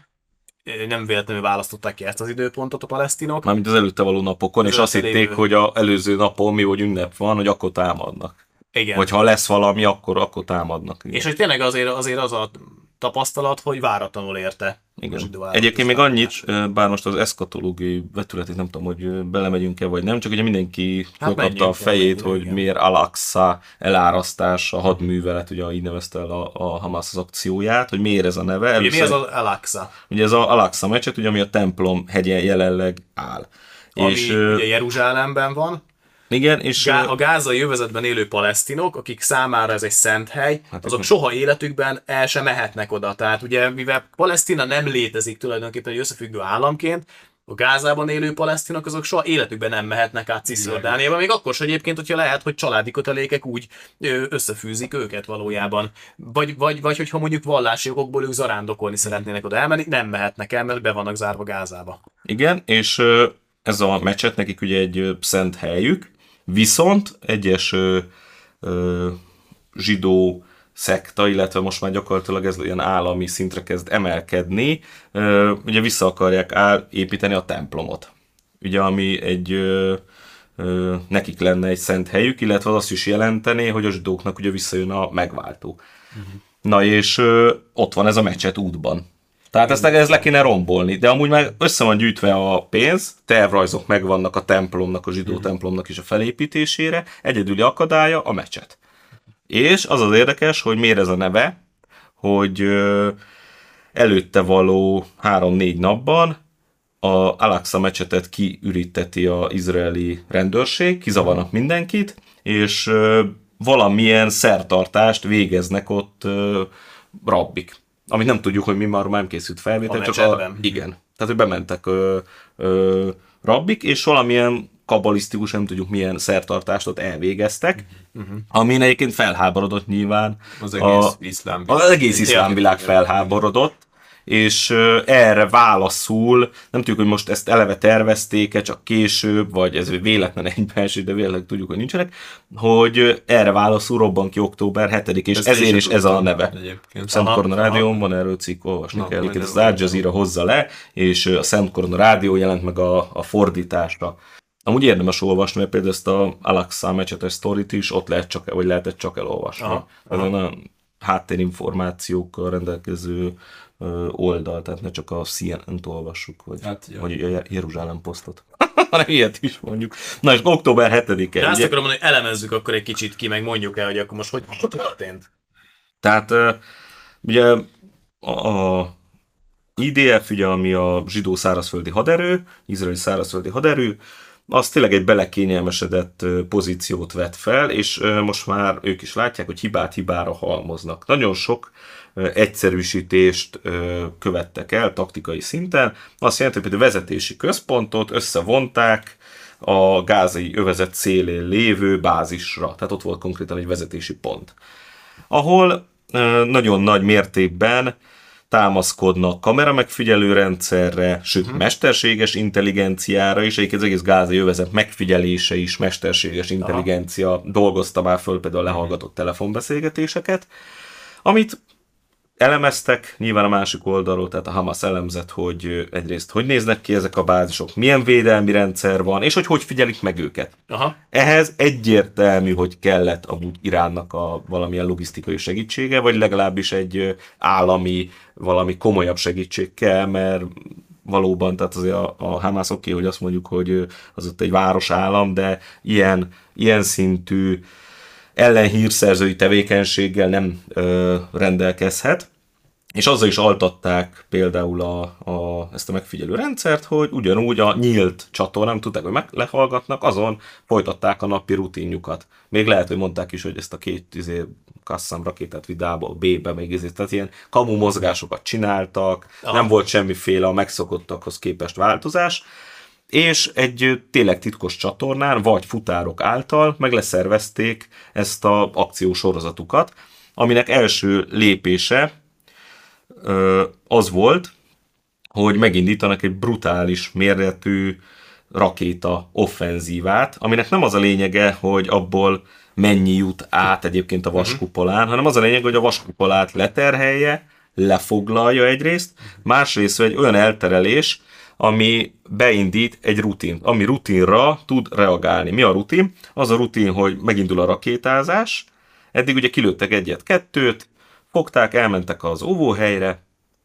nem véletlenül választották ki ezt az időpontot a palesztinok. Mármint az előtte való napokon, és azt hitték, hogy az előző napon mi, hogy ünnep van, hogy akkor támadnak. Igen. Vagy ha lesz valami, akkor, akkor támadnak. Igen. És hogy tényleg azért, azért az a tapasztalat, hogy váratlanul érte. Igen. Egyébként még annyit, bár most az eszkatológiai vetületét nem tudom, hogy belemegyünk-e vagy nem, csak ugye mindenki hát fölkapta a fejét, hogy igen. miért Al-Aqsa elárasztás, a hadművelet, ugye így nevezte el a, a Hamas az akcióját, hogy miért ez a neve. Először, mi az az Al-Aqsa? Ugye ez az Al-Aqsa meccset, ugye, ami a templom hegyen jelenleg áll. Ami és, ugye Jeruzsálemben van. Igen, és... Gá- a gázai jövezetben élő palesztinok, akik számára ez egy szent hely, hát azok soha életükben el sem mehetnek oda. Tehát ugye, mivel Palesztina nem létezik tulajdonképpen egy összefüggő államként, a Gázában élő palesztinok azok soha életükben nem mehetnek át Cisziordániába, még akkor sem egyébként, hogyha lehet, hogy családi kötelékek úgy összefűzik őket valójában. Vagy, vagy, vagy hogyha mondjuk vallási okokból ők zarándokolni szeretnének oda elmenni, nem mehetnek el, mert be vannak zárva Gázába. Igen, és ez a meccset nekik ugye egy szent helyük, Viszont egyes ö, ö, zsidó szekta, illetve most már gyakorlatilag ez ilyen állami szintre kezd emelkedni, ö, ugye vissza akarják áll, építeni a templomot. Ugye ami egy ö, ö, nekik lenne egy szent helyük, illetve az azt is jelentené, hogy a zsidóknak ugye visszajön a megváltó. Uh-huh. Na és ö, ott van ez a mecset útban. Tehát ezt ez le kéne rombolni, de amúgy már össze van gyűjtve a pénz, tervrajzok megvannak a templomnak, a zsidó mhm. templomnak is a felépítésére, egyedüli akadálya a mecset. És az az érdekes, hogy miért ez a neve, hogy előtte való három-négy napban a Al-Aqsa mecsetet kiüríteti a izraeli rendőrség, kizavarnak mindenkit, és valamilyen szertartást végeznek ott rabbik amit nem tudjuk, hogy mi már nem készült felvétel, a csak a, igen. Tehát, hogy bementek ö, ö, rabbik, és valamilyen kabalisztikus, nem tudjuk milyen szertartást ott elvégeztek, uh-huh. amin egyébként felháborodott nyilván. Az egész a, iszlám világ. Az egész iszlám világ felháborodott, és erre válaszul, nem tudjuk, hogy most ezt eleve tervezték-e, csak később, vagy ez véletlen egybeesés, de véletlen tudjuk, hogy nincsenek, hogy erre válaszul robban ki október 7 és ez ezért is ez a neve. Szent Korona Rádión van erről cikk, olvasni na, kell. Egyébként az Al Jazeera hozza le, és a Szent Korona Rádió jelent meg a, a fordításra. Amúgy érdemes olvasni, mert például ezt a Alexa mecsetes sztorit is ott lehet csak, vagy lehetett csak elolvasni. Aha, aha. Ez olyan háttérinformációkkal rendelkező oldal, tehát ne csak a CNN-t olvassuk, vagy, hát, vagy a Jeruzsálem posztot, hanem ilyet is mondjuk. Na és október 7-e. De azt akarom mondani, hogy elemezzük akkor egy kicsit ki, meg mondjuk el, hogy akkor most hogy történt. Tehát ugye a, a IDF, ugye, ami a zsidó szárazföldi haderő, izraeli szárazföldi haderő, az tényleg egy belekényelmesedett pozíciót vett fel, és most már ők is látják, hogy hibát hibára halmoznak. Nagyon sok egyszerűsítést követtek el taktikai szinten. Azt jelenti, hogy a vezetési központot összevonták a gázai övezet szélén lévő bázisra. Tehát ott volt konkrétan egy vezetési pont. Ahol nagyon nagy mértékben támaszkodnak kamera megfigyelő rendszerre, sőt Mhm. uh-huh. mesterséges intelligenciára is, egyébként az egész gázai övezet megfigyelése is mesterséges intelligencia Aha. dolgozta már föl például a lehallgatott telefonbeszélgetéseket, amit elemeztek, nyilván a másik oldalról, tehát a Hamas elemzett, hogy egyrészt hogy néznek ki ezek a bázisok, milyen védelmi rendszer van, és hogy hogy figyelik meg őket. Aha. Ehhez egyértelmű, hogy kellett amúgy Iránnak a valamilyen logisztikai segítsége, vagy legalábbis egy állami, valami komolyabb segítség kell, mert valóban, tehát azért a, a Hamász oké, hogy azt mondjuk, hogy az ott egy városállam, de ilyen, ilyen szintű ellenhírszerzői tevékenységgel nem ö, rendelkezhet. És azzal is altatták például a, a, ezt a megfigyelő rendszert, hogy ugyanúgy a nyílt csatornán, tudták, hogy meg lehallgatnak, azon folytatták a napi rutinjukat. Még lehet, hogy mondták is, hogy ezt a két izé, kasszám rakétát vidába, B-be, még izé, tehát ilyen kamu mozgásokat csináltak, Aha. nem volt semmiféle a megszokottakhoz képest változás, és egy tényleg titkos csatornán, vagy futárok által meg leszervezték ezt a akciósorozatukat, aminek első lépése az volt, hogy megindítanak egy brutális méretű rakéta offenzívát, aminek nem az a lényege, hogy abból mennyi jut át egyébként a vaskupolán, hanem az a lényeg, hogy a vaskupolát leterhelje, lefoglalja egyrészt, másrészt egy olyan elterelés, ami beindít egy rutint, ami rutinra tud reagálni. Mi a rutin? Az a rutin, hogy megindul a rakétázás, eddig ugye kilőttek egyet-kettőt, fogták, elmentek az óvóhelyre,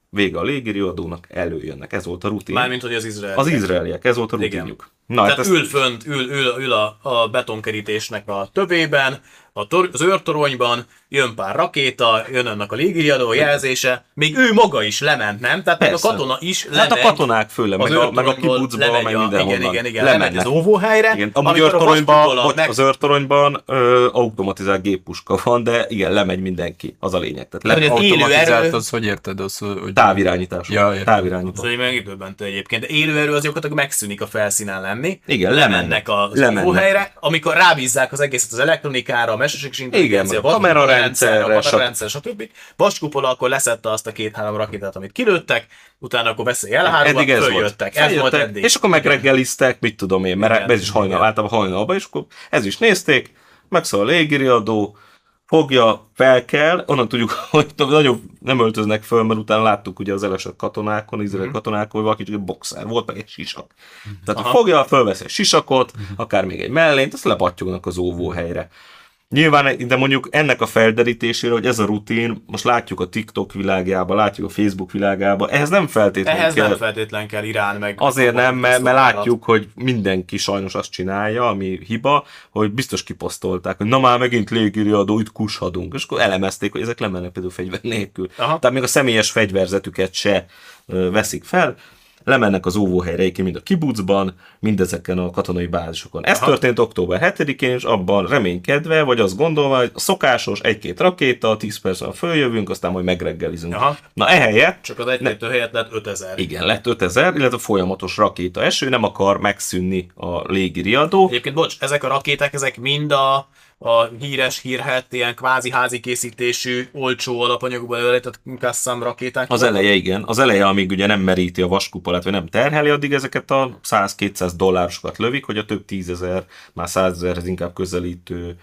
vége a légiriadónak, előjönnek. Ez volt a rutin. Mármint, hogy az Izrael. Az izraeliek, ez volt a Igen. Na, Tehát hát ül fönt, ül, ül, ül a, a betonkerítésnek a tövében, a tor, az őrtoronyban, jön pár rakéta, jön annak a légiriadó jelzése, még ő maga is lement, nem? Tehát meg a Persze. katona is Hát a katonák főle, az meg a, meg a kibucba, meg a- mindenhonnan. Igen, igen, igen, lemegy az óvóhelyre. Igen, amúgy a őrtoronyban, bocs, meg- az őrtoronyban ö, automatizált géppuska van, de igen, lemegy mindenki, az a lényeg. Tehát le, Automatizált, erő- az hogy érted? Az, hogy... távirányítás. Ja, értem. távirányítás. Ez egy megidőbbentő egyébként. De élő erő az gyakorlatilag megszűnik a felszínen lenni. Igen, lemennek lemennek. óvóhelyre, amikor rábízzák az egészet az elektronikára, a mesterséges intelligencia, a kamerarendszerre, a kamerarendszer, stb. Vaskupola akkor leszette azt a két-három rakétát, amit kilőttek, utána akkor beszélj el Eddig ez volt. följöttek. Ez volt eddig. És akkor megreggeliztek, mit tudom én, mert Igen, ez is hajnal, általában hajnalban, és akkor ez is nézték, megszól a légiriadó, fogja, fel kell, onnan tudjuk, hogy nagyon nem öltöznek föl, mert utána láttuk ugye az elesett katonákon, izraeli Mhm. katonákon, hogy valaki csak egy boxer volt, meg egy sisak. Tehát hogy fogja, fölvesz egy sisakot, Mhm. akár még egy mellényt, azt lebattyognak az óvóhelyre. Nyilván, de mondjuk ennek a felderítésére, hogy ez a rutin, most látjuk a TikTok világában, látjuk a Facebook világában, ehhez nem feltétlenül Ehhez kell. nem feltétlen kell Irán meg. Azért nem, mert, mert látjuk, hogy mindenki sajnos azt csinálja, ami hiba, hogy biztos kiposztolták, hogy na már megint légiriadó, itt kushadunk, és akkor elemezték, hogy ezek lemennek például fegyver nélkül. Aha. Tehát még a személyes fegyverzetüket se veszik fel, lemennek az óvóhelyre, egyébként mind a kibucban, mindezeken a katonai bázisokon. Ez Aha. történt október 7-én, és abban reménykedve, vagy azt gondolva, hogy szokásos egy-két rakéta, 10 percen följövünk, aztán majd megreggelizünk. Aha. Na ehelyett Csak az egy-kettő helyett lett 5000. igen, lett 5000, illetve folyamatos rakéta eső, nem akar megszűnni a légi riadó. Egyébként, bocs, ezek a rakéták, ezek mind a, a híres, hírhet, ilyen kvázi házi készítésű, olcsó alapanyagból előállított Kassam rakéták. Az eleje igen, az eleje, amíg ugye nem meríti a vaskupolát, vagy nem terheli, addig ezeket a 100-200 dollárosokat lövik, hogy a több tízezer, már százezerhez inkább közelítő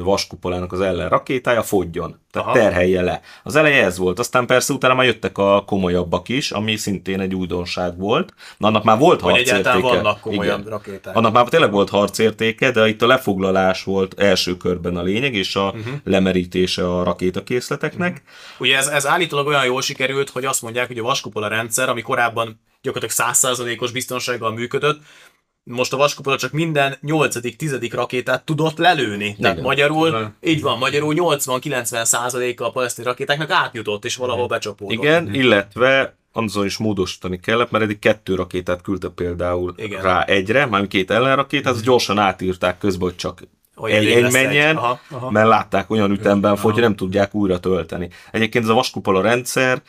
vaskupolának az ellen rakétája fogjon, tehát Aha. terhelje le. Az eleje ez volt, aztán persze utána már jöttek a komolyabbak is, ami szintén egy újdonság volt. Na, annak már volt Vagy egyáltalán harcértéke. vannak komolyabb Igen. rakéták. Annak már tényleg volt harcértéke, de itt a lefoglalás volt első körben a lényeg, és a uh-huh. lemerítése a rakétakészleteknek. Uh-huh. Ugye ez, ez állítólag olyan jól sikerült, hogy azt mondják, hogy a vaskupola rendszer, ami korábban gyakorlatilag 100%-os biztonsággal működött, most a vaskupola csak minden 8.-10. rakétát tudott lelőni. Tehát Igen. magyarul, Igen. így van, magyarul 80-90%-a a palesztin rakétáknak átjutott és valahol becsapódott. Igen, illetve azon is módosítani kellett, mert eddig kettő rakétát küldte például Igen. Rá egyre, már két ellenrakétát, azt gyorsan átírták közben, hogy csak Hogy egy, egy. menjen, Aha, aha. mert látták olyan ütemben, hogy nem tudják újra tölteni. Egyébként ez a vaskupola rendszer,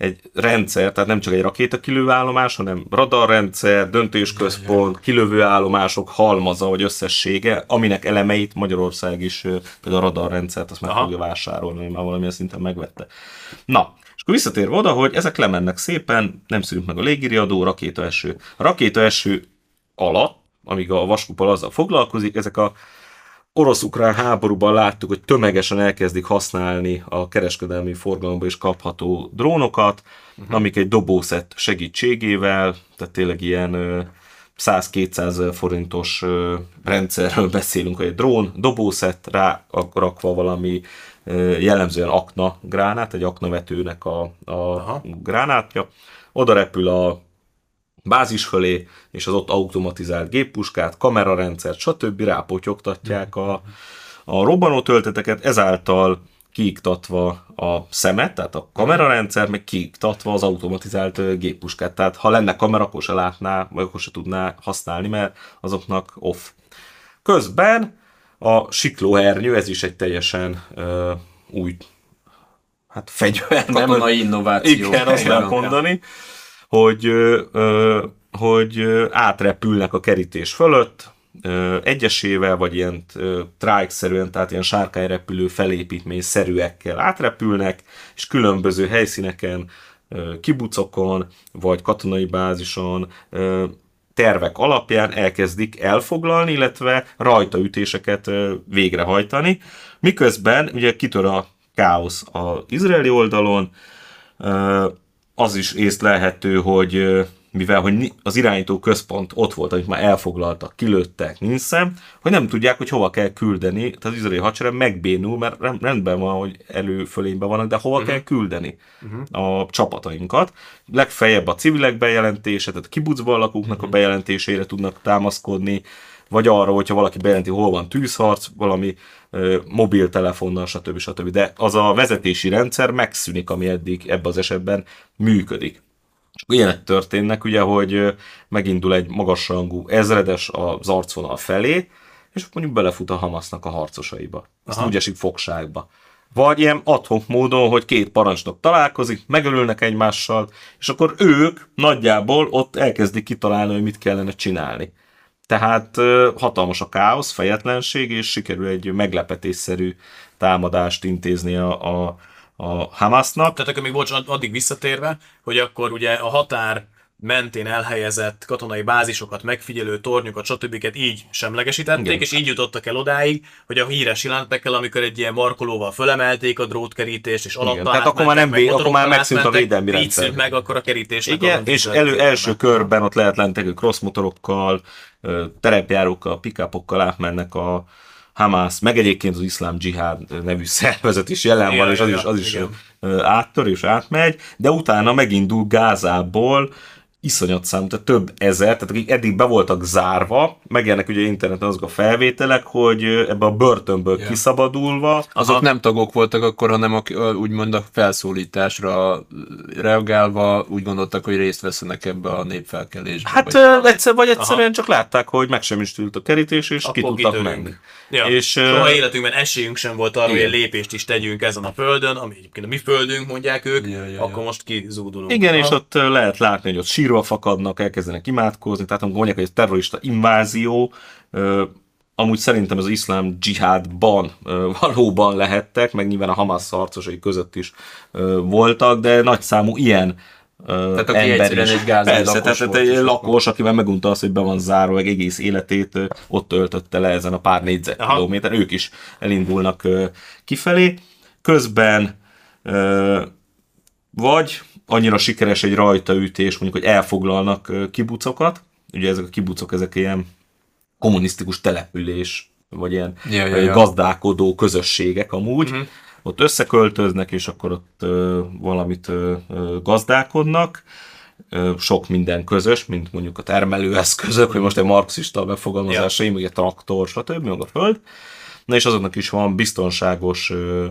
egy rendszer, tehát nem csak egy rakétakilőállomás, hanem radarrendszer, döntésközpont, kilövőállomások halmaza vagy összessége, aminek elemeit Magyarország is például a radarrendszert azt meg Aha. fogja vásárolni, már valamilyen szinten megvette. Na, És akkor visszatérve oda, hogy ezek lemennek szépen, nem szűnik meg a légiriadó, rakétaeső. A rakétaeső alatt, amíg a vaskupal azzal foglalkozik, ezek a orosz-ukrán háborúban láttuk, hogy tömegesen elkezdik használni a kereskedelmi forgalomba is kapható drónokat, uh-huh. amik egy dobószett segítségével, tehát tényleg ilyen 100-200 forintos rendszerről beszélünk, hogy egy drón, dobószett, rá rakva valami jellemzően akna gránát, egy aknavetőnek a, a gránátja, oda repül a bázis fölé, és az ott automatizált géppuskát, kamerarendszert, stb. rápotyogtatják a, a robbanó tölteteket, ezáltal kiiktatva a szemet, tehát a kamerarendszer, meg kiiktatva az automatizált géppuskát. Tehát ha lenne kamera, akkor se látná, vagy akkor se tudná használni, mert azoknak off. Közben a siklóhernyő, ez is egy teljesen uh, új hát fegyver. Katonai nem, innováció. Igen, azt lehet mondani, hogy, hogy átrepülnek a kerítés fölött, egyesével, vagy ilyen trike-szerűen, tehát ilyen sárkányrepülő felépítmény-szerűekkel átrepülnek, és különböző helyszíneken, kibucokon, vagy katonai bázison tervek alapján elkezdik elfoglalni, illetve rajtaütéseket végrehajtani, miközben ugye kitör a káosz az izraeli oldalon, az is észlelhető, hogy mivel hogy az irányító központ ott volt, amit már elfoglaltak, kilőttek, nincs szem, hogy nem tudják, hogy hova kell küldeni, tehát az izraeli hadsereg megbénul, mert rendben van, hogy előfölényben vannak, de hova uh-huh. kell küldeni uh-huh. a csapatainkat. Legfeljebb a civilek bejelentése, tehát a kibucban lakóknak uh-huh. a bejelentésére tudnak támaszkodni, vagy arra, hogyha valaki bejelenti, hol van tűzharc, valami mobiltelefonnal, stb. stb. De az a vezetési rendszer megszűnik, ami eddig ebben az esetben működik. Ilyenek történnek, ugye, hogy megindul egy magasrangú ezredes az arcvonal felé, és mondjuk belefut a Hamasznak a harcosaiba. Aztán úgy esik fogságba. Vagy ilyen adhok módon, hogy két parancsnok találkozik, megölülnek egymással, és akkor ők nagyjából ott elkezdik kitalálni, hogy mit kellene csinálni. Tehát hatalmas a káosz, fejetlenség, és sikerül egy meglepetésszerű támadást intézni a, a a Hamasnak. Tehát akkor még bocs, addig visszatérve, hogy akkor ugye a határ mentén elhelyezett katonai bázisokat, megfigyelő tornyokat, stb. így semlegesítették, Igen. és így jutottak el odáig, hogy a híres jelentekkel, amikor egy ilyen markolóval fölemelték a drótkerítést, és alatta Tehát akkor már, nem vé, akkor már megszűnt a védelmi rendszer. Így meg akkor a kerítés. Igen, és elő, első körben ott lehet lentek crossmotorokkal, terepjárókkal, pickupokkal átmennek a, Hamas, meg egyébként az iszlám dzsihád nevű szervezet is jelen van, és az is, az is áttör és átmegy, de utána megindul Gázából iszonyat szám, tehát több ezer, tehát akik eddig be voltak zárva, megjelennek ugye interneten azok a felvételek, hogy ebbe a börtönből yeah. kiszabadulva. Azok a... nem tagok voltak akkor, hanem a, úgymond a felszólításra reagálva úgy gondoltak, hogy részt veszenek ebbe a népfelkelésbe. Hát vagy, egyszer, vagy egyszerűen Aha. csak látták, hogy megsemmisült a kerítés, és akkor ki tudtak menni. Ja. És, Soha életünkben esélyünk sem volt arra, hogy lépést is tegyünk ezen a földön, ami egyébként a mi földünk, mondják ők, ja, ja, akkor ja. most kizúdulunk. Igen, ha? és ott lehet látni, hogy ott sírva fakadnak, elkezdenek imádkozni, tehát amikor mondják, hogy ez terrorista invázió, amúgy szerintem az iszlám dzsihádban valóban lehettek, meg nyilván a Hamas harcosai között is voltak, de nagy számú ilyen tehát aki ember egyszerűen is. egy gázai Persze, lakos tehát volt, egy lakos, akivel megunta azt, hogy be van zárva, meg egész életét ott töltötte le ezen a pár négyzetkilométer, ők is elindulnak kifelé. Közben vagy annyira sikeres egy rajtaütés, mondjuk, hogy elfoglalnak kibucokat, ugye ezek a kibucok, ezek ilyen kommunisztikus település, vagy ilyen ja, ja, ja. gazdálkodó közösségek amúgy, uh-huh. ott összeköltöznek, és akkor ott ö, valamit ö, ö, gazdálkodnak, ö, sok minden közös, mint mondjuk a termelőeszközök, hogy most egy marxista megfogalmazása, ja. ugye traktor, stb., meg a föld, na és azoknak is van biztonságos ö,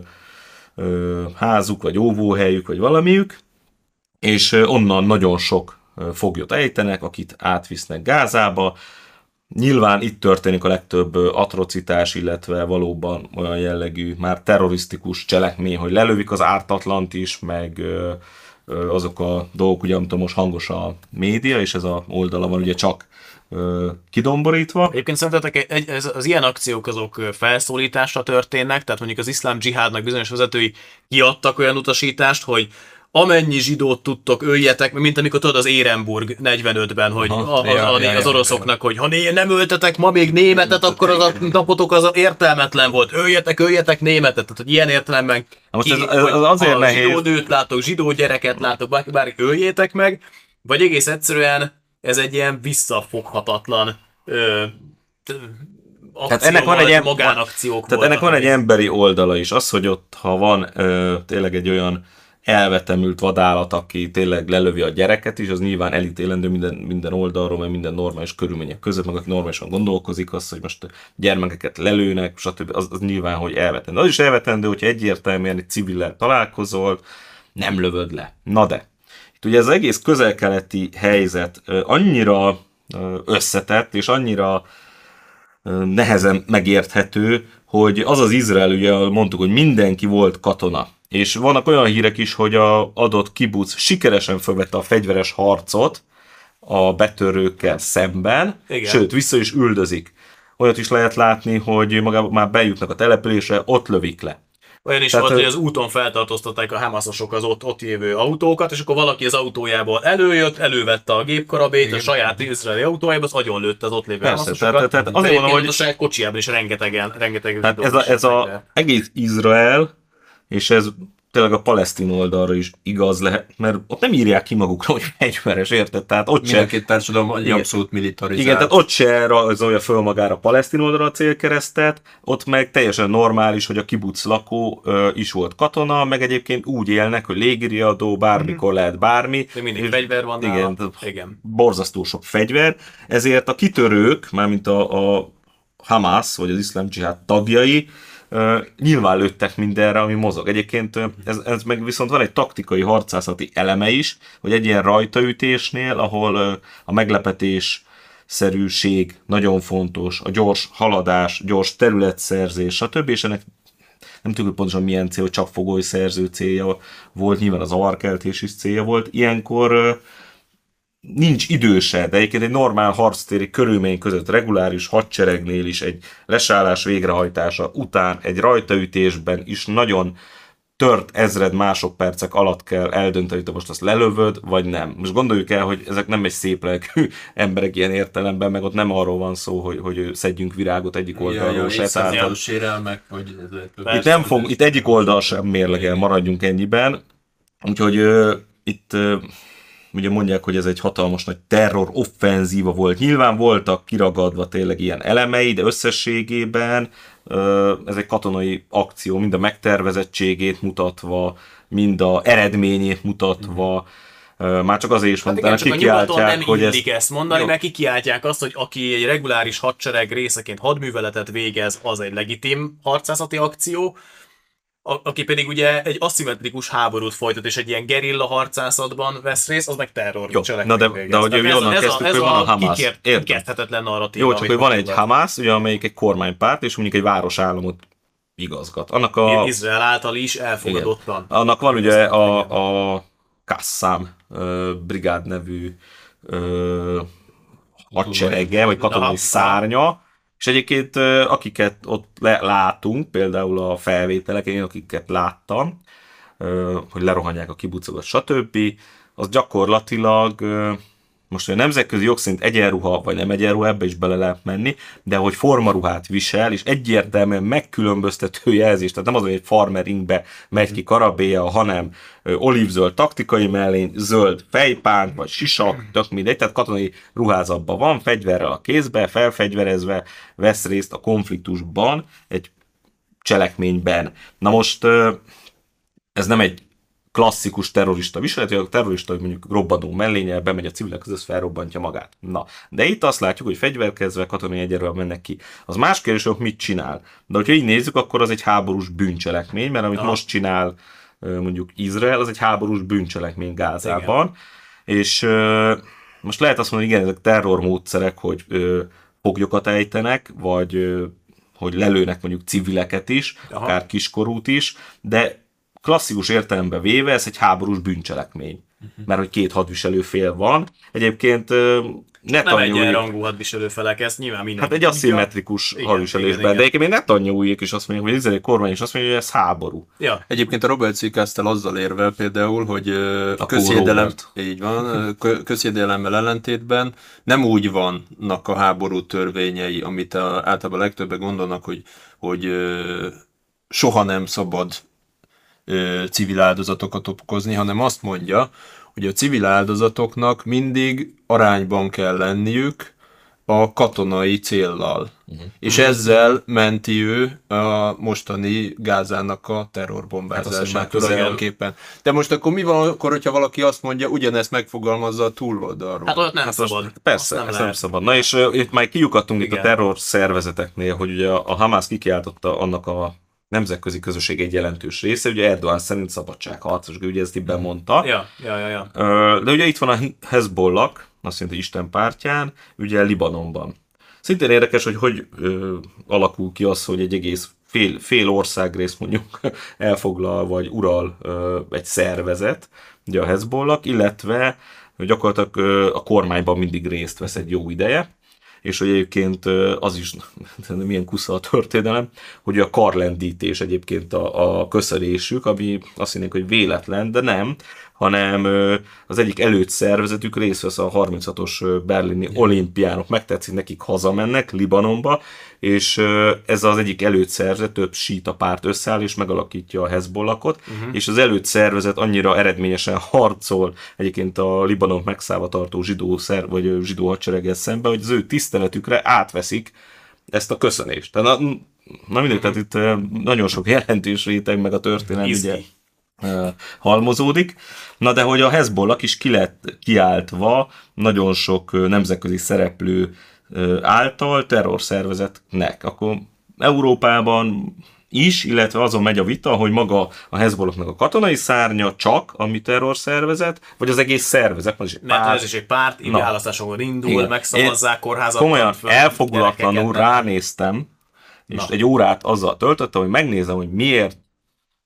ö, házuk, vagy óvóhelyük, vagy valamiük, és onnan nagyon sok foglyot ejtenek, akit átvisznek Gázába, Nyilván itt történik a legtöbb atrocitás, illetve valóban olyan jellegű, már terrorisztikus cselekmény, hogy lelövik az ártatlant is, meg azok a dolgok, ugye, amit most hangos a média, és ez a oldala van ugye csak kidomborítva. Egyébként szerintetek ez, az ilyen akciók azok felszólításra történnek, tehát mondjuk az iszlám dzsihádnak bizonyos vezetői kiadtak olyan utasítást, hogy amennyi zsidót tudtok, öljetek, mint amikor tudod az Érenburg 45-ben, hogy Aha, a, a, ja, a, ja, az oroszoknak, hogy ha né, nem öltetek ma még németet, akkor az a napotok az értelmetlen volt. Öljetek, öljetek németet. Tehát, hogy ilyen értelemben most ez- ki- ez- az azért ha nehéz. Zsidó nőt látok, zsidó gyereket látok, bárki, bárki öljétek meg, vagy egész egyszerűen ez egy ilyen visszafoghatatlan ö, Tehát ennek van egy magánakciók Tehát ennek van egy emberi oldala is. Az, hogy ott, ha van ö, tényleg egy olyan elvetemült vadállat, aki tényleg lelövi a gyereket is, az nyilván elítélendő minden, minden oldalról, mert minden normális körülmények között, meg aki normálisan gondolkozik, az, hogy most gyermekeket lelőnek, stb. Az, az nyilván, hogy elvetendő. Az is elvetendő, hogyha egyértelműen egy civillel találkozol, nem lövöd le. Na de, itt ugye az egész közelkeleti helyzet annyira összetett, és annyira nehezen megérthető, hogy az az Izrael, ugye mondtuk, hogy mindenki volt katona. És vannak olyan hírek is, hogy a adott kibuc sikeresen felvette a fegyveres harcot a betörőkkel szemben, Igen. sőt, vissza is üldözik. Olyat is lehet látni, hogy magában már bejutnak a településre, ott lövik le. Olyan is Tehát, volt, ö- hogy az úton feltartóztatták a Hamasosok az ott, ott jövő autókat, és akkor valaki az autójából előjött, elővette a gépkarabét, a saját izraeli autójából, az agyon lőtt az ott lévő Persze, tehát- tehát azért mondom, hogy- a saját kocsijában is rengetegen, rengeteg Tehát ez, a, ez a egész Izrael, és ez tényleg a palesztin oldalra is igaz lehet, mert ott nem írják ki magukra, hogy fegyveres, érted? Tehát ott Mind se, társadalom egy Igen. abszolút militarizált. igen, tehát ott se rajzolja föl magára a palesztin oldalra a célkeresztet, ott meg teljesen normális, hogy a kibuc lakó ö, is volt katona, meg egyébként úgy élnek, hogy légiriadó, bármikor lehet bármi. De mindig és- fegyver van nála. igen, tehát Igen. borzasztó sok fegyver, ezért a kitörők, mármint a, a Hamas, vagy az iszlám dzsihád tagjai, ö, nyilván lőttek mindenre, ami mozog. Egyébként ez, ez meg viszont van egy taktikai harcászati eleme is, hogy egy ilyen rajtaütésnél, ahol a meglepetés szerűség nagyon fontos, a gyors haladás, gyors területszerzés, stb. És ennek nem tudjuk pontosan milyen cél, csak fogoly szerző célja volt, nyilván az avarkeltés is célja volt. Ilyenkor ö, nincs időse, de egyébként egy normál harctéri körülmény között reguláris hadseregnél is egy lesállás végrehajtása után egy rajtaütésben is nagyon tört ezred másodpercek alatt kell eldönteni, hogy most azt lelövöd, vagy nem. Most gondoljuk el, hogy ezek nem egy szép lelkű emberek ilyen értelemben, meg ott nem arról van szó, hogy, hogy szedjünk virágot egyik oldalról se. Tehát sérelmek, vagy itt nem fog, itt egyik oldal sem mérlegel, maradjunk ennyiben. Úgyhogy ö, itt ö, ugye mondják, hogy ez egy hatalmas nagy terror offenzíva volt. Nyilván voltak kiragadva tényleg ilyen elemei, de összességében ez egy katonai akció, mind a megtervezettségét mutatva, mind a eredményét mutatva. Már csak azért is Hát mondtam, igen, csak kikiáltják, nem hogy illik ez... ezt mondani, Jó. mert kikiáltják azt, hogy aki egy reguláris hadsereg részeként hadműveletet végez, az egy legitim harcászati akció, a- aki pedig ugye egy aszimmetrikus háborút folytat, és egy ilyen gerilla harcászatban vesz részt, az meg terror Jó, na de- végez. de hogy mi onnan ez, kezdtük, ez hogy a, van a ez Hamas. kikért, Értem. kikezdhetetlen narratíva. Jó, csak hogy van egy. Hamász, ugye, amelyik egy kormánypárt, és mondjuk egy városállamot igazgat. Annak a, Izrael által is elfogadottan. Annak van ugye a, a Kassam ö, brigád nevű ö, hadserege, vagy katonai szárnya, és egyébként akiket ott le, látunk, például a felvételeken, én akiket láttam, hogy lerohanják a kibucokat, stb., az gyakorlatilag most a nemzetközi jog szerint egyenruha, vagy nem egyenruha, ebbe is bele lehet menni, de hogy formaruhát visel, és egyértelműen megkülönböztető jelzés, tehát nem az, hogy egy farmeringbe megy ki karabéja, hanem olívzöld taktikai mellény, zöld fejpánt, vagy sisak, tök mindegy, tehát katonai ruházatban van, fegyverrel a kézbe, felfegyverezve, vesz részt a konfliktusban, egy cselekményben. Na most ez nem egy klasszikus terrorista viselet, hogy a terrorista hogy mondjuk robbanó mellényel bemegy a civilek között, felrobbantja magát. Na, de itt azt látjuk, hogy fegyverkezve katonai egyenről mennek ki. Az más kérdés, hogy mit csinál. De hogyha így nézzük, akkor az egy háborús bűncselekmény, mert amit Ja. most csinál mondjuk Izrael, az egy háborús bűncselekmény Gázában. És ö, most lehet azt mondani, igen, ezek terrormódszerek, hogy foglyokat ejtenek, vagy hogy lelőnek mondjuk civileket is, Aha. Aha. akár kiskorút is, de klasszikus értelemben véve ez egy háborús bűncselekmény. mert hogy két hadviselő fél van. Egyébként ö, Nem egyenrangú hadviselő felek, ezt nyilván minden. Hát egy aszimmetrikus Igen, hadviselésben, igen, de egyébként Netanyahuék is azt mondják, hogy az izraeli kormány is azt mondja, hogy ez háború. Ja, Egyébként a Robert C. Castell azzal érvel például, hogy A közhiedelem, így van, közhiedelemmel ellentétben nem úgy vannak a háború törvényei, amit a, általában legtöbben gondolnak, hogy, hogy soha nem szabad civil áldozatokat okozni, hanem azt mondja, hogy a civil áldozatoknak mindig arányban kell lenniük a katonai céllal. Uh-huh. És ezzel menti ő a mostani Gázának a Hát azt terrorbombázását már tulajdonképpen. De most akkor mi van akkor, hogyha valaki azt mondja, ugyanezt megfogalmazza a túloldalról? hát olyat nem Hát szabad. most, persze, Azt nem, nem nem szabad. Na és uh, itt már kiukadtunk itt a terror szervezeteknél, hogy ugye a, a Hamász kikiáltotta annak a nemzetközi közösség egy jelentős része, ugye Erdogan szerint szabadságharcos, ugye ezt így bemondta. Ja, ja, ja, ja. De ugye itt van a Hezbollah, azt jelenti Isten pártján, ugye Libanonban. Szintén érdekes, hogy hogy ö, alakul ki az, hogy egy egész fél, fél országrész mondjuk elfoglal vagy ural ö, egy szervezet, ugye a Hezbollah, illetve gyakorlatilag ö, a kormányban mindig részt vesz egy jó ideje, és hogy egyébként az is, milyen kusza a történelem, hogy a karlendítés egyébként a, a köszönésük, ami azt hinnénk, hogy véletlen, de nem, hanem az egyik előtt szervezetük részt vesz a 36-os ö, berlini olimpiánok, megtetszik nekik, hazamennek Libanonba, és ez az egyik előtt szervezet, több síta párt összeáll, és megalakítja a Hezbollahot, uh-huh. és az előtt szervezet annyira eredményesen harcol egyébként a Libanon megszállva tartó zsidó, szer, vagy zsidó hadsereggel szemben, hogy az ő tiszteletükre átveszik ezt a köszönést. Tehát, na, na mindegy, tehát itt ö, nagyon sok jelentős réteg, meg a történelem Izgi. ugye halmozódik. Na de hogy a Hezbollah is ki lett kiáltva nagyon sok nemzetközi szereplő által terrorszervezetnek. Akkor Európában is, illetve azon megy a vita, hogy maga a Hezbollahnak a katonai szárnya csak, ami terrorszervezet, vagy az egész szervezet, Mert ez is egy párt, így választásokon indul, Igen. megszavazzák, kórházat Komolyan föl, elfogulatlanul ránéztem, és Na. egy órát azzal töltöttem, hogy megnézem, hogy miért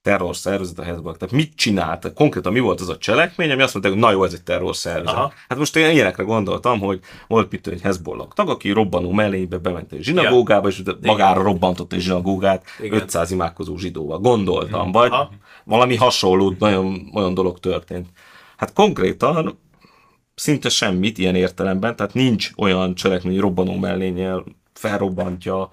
terrorszervezet a Hezbollah. Tehát mit csinált? Konkrétan mi volt az a cselekmény, ami azt mondta, hogy na jó, ez egy terrorszervezet. Aha. Hát most én ilyenekre gondoltam, hogy volt tudom, egy Hezbollah tag, aki robbanó mellébe bement egy zsinagógába, és magára robbantott egy zsinagógát Igen. 500 imádkozó zsidóval. Gondoltam, vagy Aha. valami hasonló, nagyon olyan dolog történt. Hát konkrétan szinte semmit ilyen értelemben, tehát nincs olyan cselekmény, robbanó mellényel felrobbantja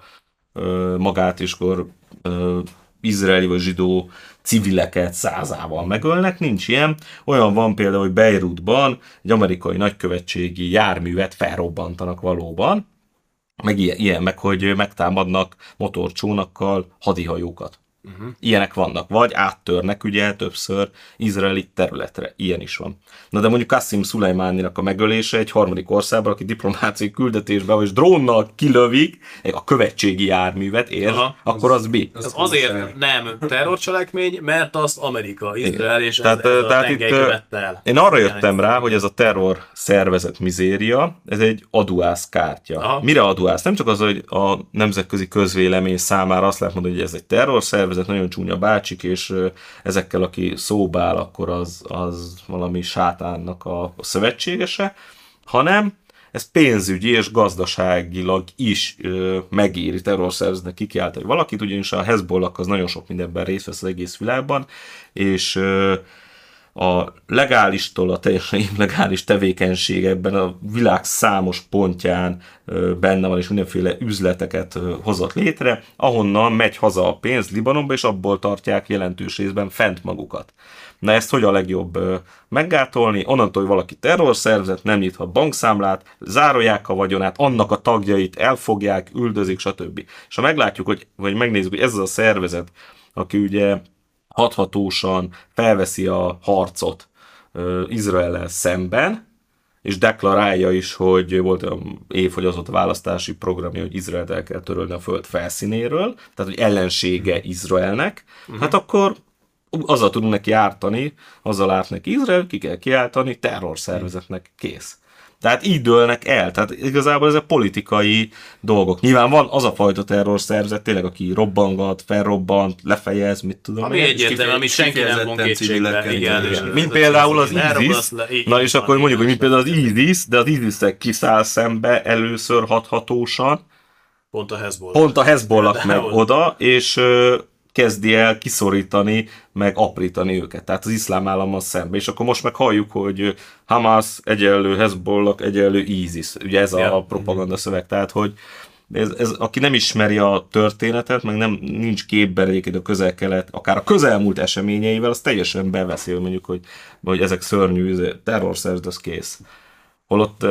ö, magát, és akkor ö, izraeli vagy zsidó civileket százával megölnek, nincs ilyen. Olyan van például, hogy Beirutban egy amerikai nagykövetségi járművet felrobbantanak valóban, meg ilyen, meg hogy megtámadnak motorcsónakkal hadihajókat. Uh-huh. Ilyenek vannak, vagy áttörnek ugye többször izraeli területre. Ilyen is van. Na de mondjuk Kassim Szulajmáninak a megölése egy harmadik országban, aki diplomáciai küldetésben és drónnal kilövik a követségi járművet, értsd, Aha. akkor az mi? Ez azért nem terrorcselekmény, mert azt Amerika, Izrael és ez, Tehát, ez a tehát tengely itt, el. Én arra jöttem ez- rá, hogy ez a terror szervezet mizéria, ez egy aduász kártya. Aha. Mire aduász? Nem csak az, hogy a nemzetközi közvélemény számára azt lehet mondani, hogy ez egy terror szervezet, nagyon csúnya bácsik, és ezekkel, aki szóbál, akkor az, az valami sátánnak a, a szövetségese, hanem ez pénzügyi és gazdaságilag is ö, megéri. Terrorszervezetnek kikiáltani valakit, ugyanis a Hezbollah az nagyon sok mindenben részt vesz az egész világban, és ö, a legálistól a teljesen illegális tevékenység ebben a világ számos pontján benne van, és mindenféle üzleteket hozott létre, ahonnan megy haza a pénz Libanonba, és abból tartják jelentős részben fent magukat. Na ezt hogy a legjobb meggátolni? Onnantól, hogy valaki terrorszervezet, nem nyithat bankszámlát, zárolják a vagyonát, annak a tagjait elfogják, üldözik, stb. És ha meglátjuk, hogy, vagy megnézzük, hogy ez az a szervezet, aki ugye hathatósan felveszi a harcot ö, Izraellel szemben, és deklarálja is, hogy volt olyan évfogyazott választási programja, hogy Izraelt el kell törölni a föld felszínéről, tehát hogy ellensége Izraelnek, uh-huh. hát akkor azzal tudunk neki ártani, azzal árt neki Izrael, ki kell kiáltani, terrorszervezetnek kész. Tehát így dőlnek el. Tehát igazából ezek politikai dolgok. Nyilván van az a fajta terrorszervezet, tényleg, aki robbangat, felrobbant, lefejez, mit tudom. Ami egyértelmű, ami senki nem von kétségbe. Igen, igen. Mint például az ISIS, na és akkor mondjuk, hogy mint például az ISIS, de az ISIS-ek kiszáll szembe először hathatósan, Pont a Hezbollah. pont a Hezbollah meg oda, és kezdi el kiszorítani, meg aprítani őket. Tehát az iszlám állammal szembe. És akkor most meg halljuk, hogy Hamas egyenlő Hezbollah egyenlő ISIS. Ugye ez Ja. a propaganda szöveg. Tehát, hogy ez, ez, aki nem ismeri a történetet, meg nem nincs képben egyébként a közel-kelet, akár a közelmúlt eseményeivel, az teljesen beveszi, hogy mondjuk, hogy, hogy ezek szörnyű terrorszerzet, az kész. Holott,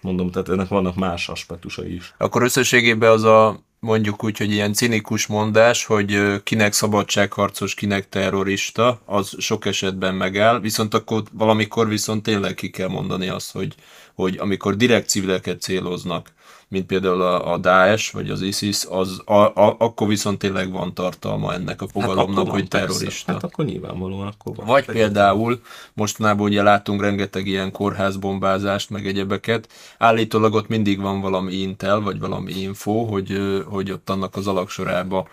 mondom, tehát ennek vannak más aspektusai is. Akkor összességében az a mondjuk úgy, hogy ilyen cinikus mondás, hogy kinek szabadságharcos, kinek terrorista, az sok esetben megáll, viszont akkor valamikor viszont tényleg ki kell mondani azt, hogy, hogy amikor direkt civileket céloznak, mint például a, a Daesh vagy az ISIS, az a, a, akkor viszont tényleg van tartalma ennek a fogalomnak, akkor van, hogy persze. terrorista. Hát akkor nyilvánvalóan akkor van. Vagy például mostanában ugye látunk rengeteg ilyen kórházbombázást, meg egyebeket. Állítólag ott mindig van valami intel, vagy valami info, hogy, hogy ott annak az alaksorába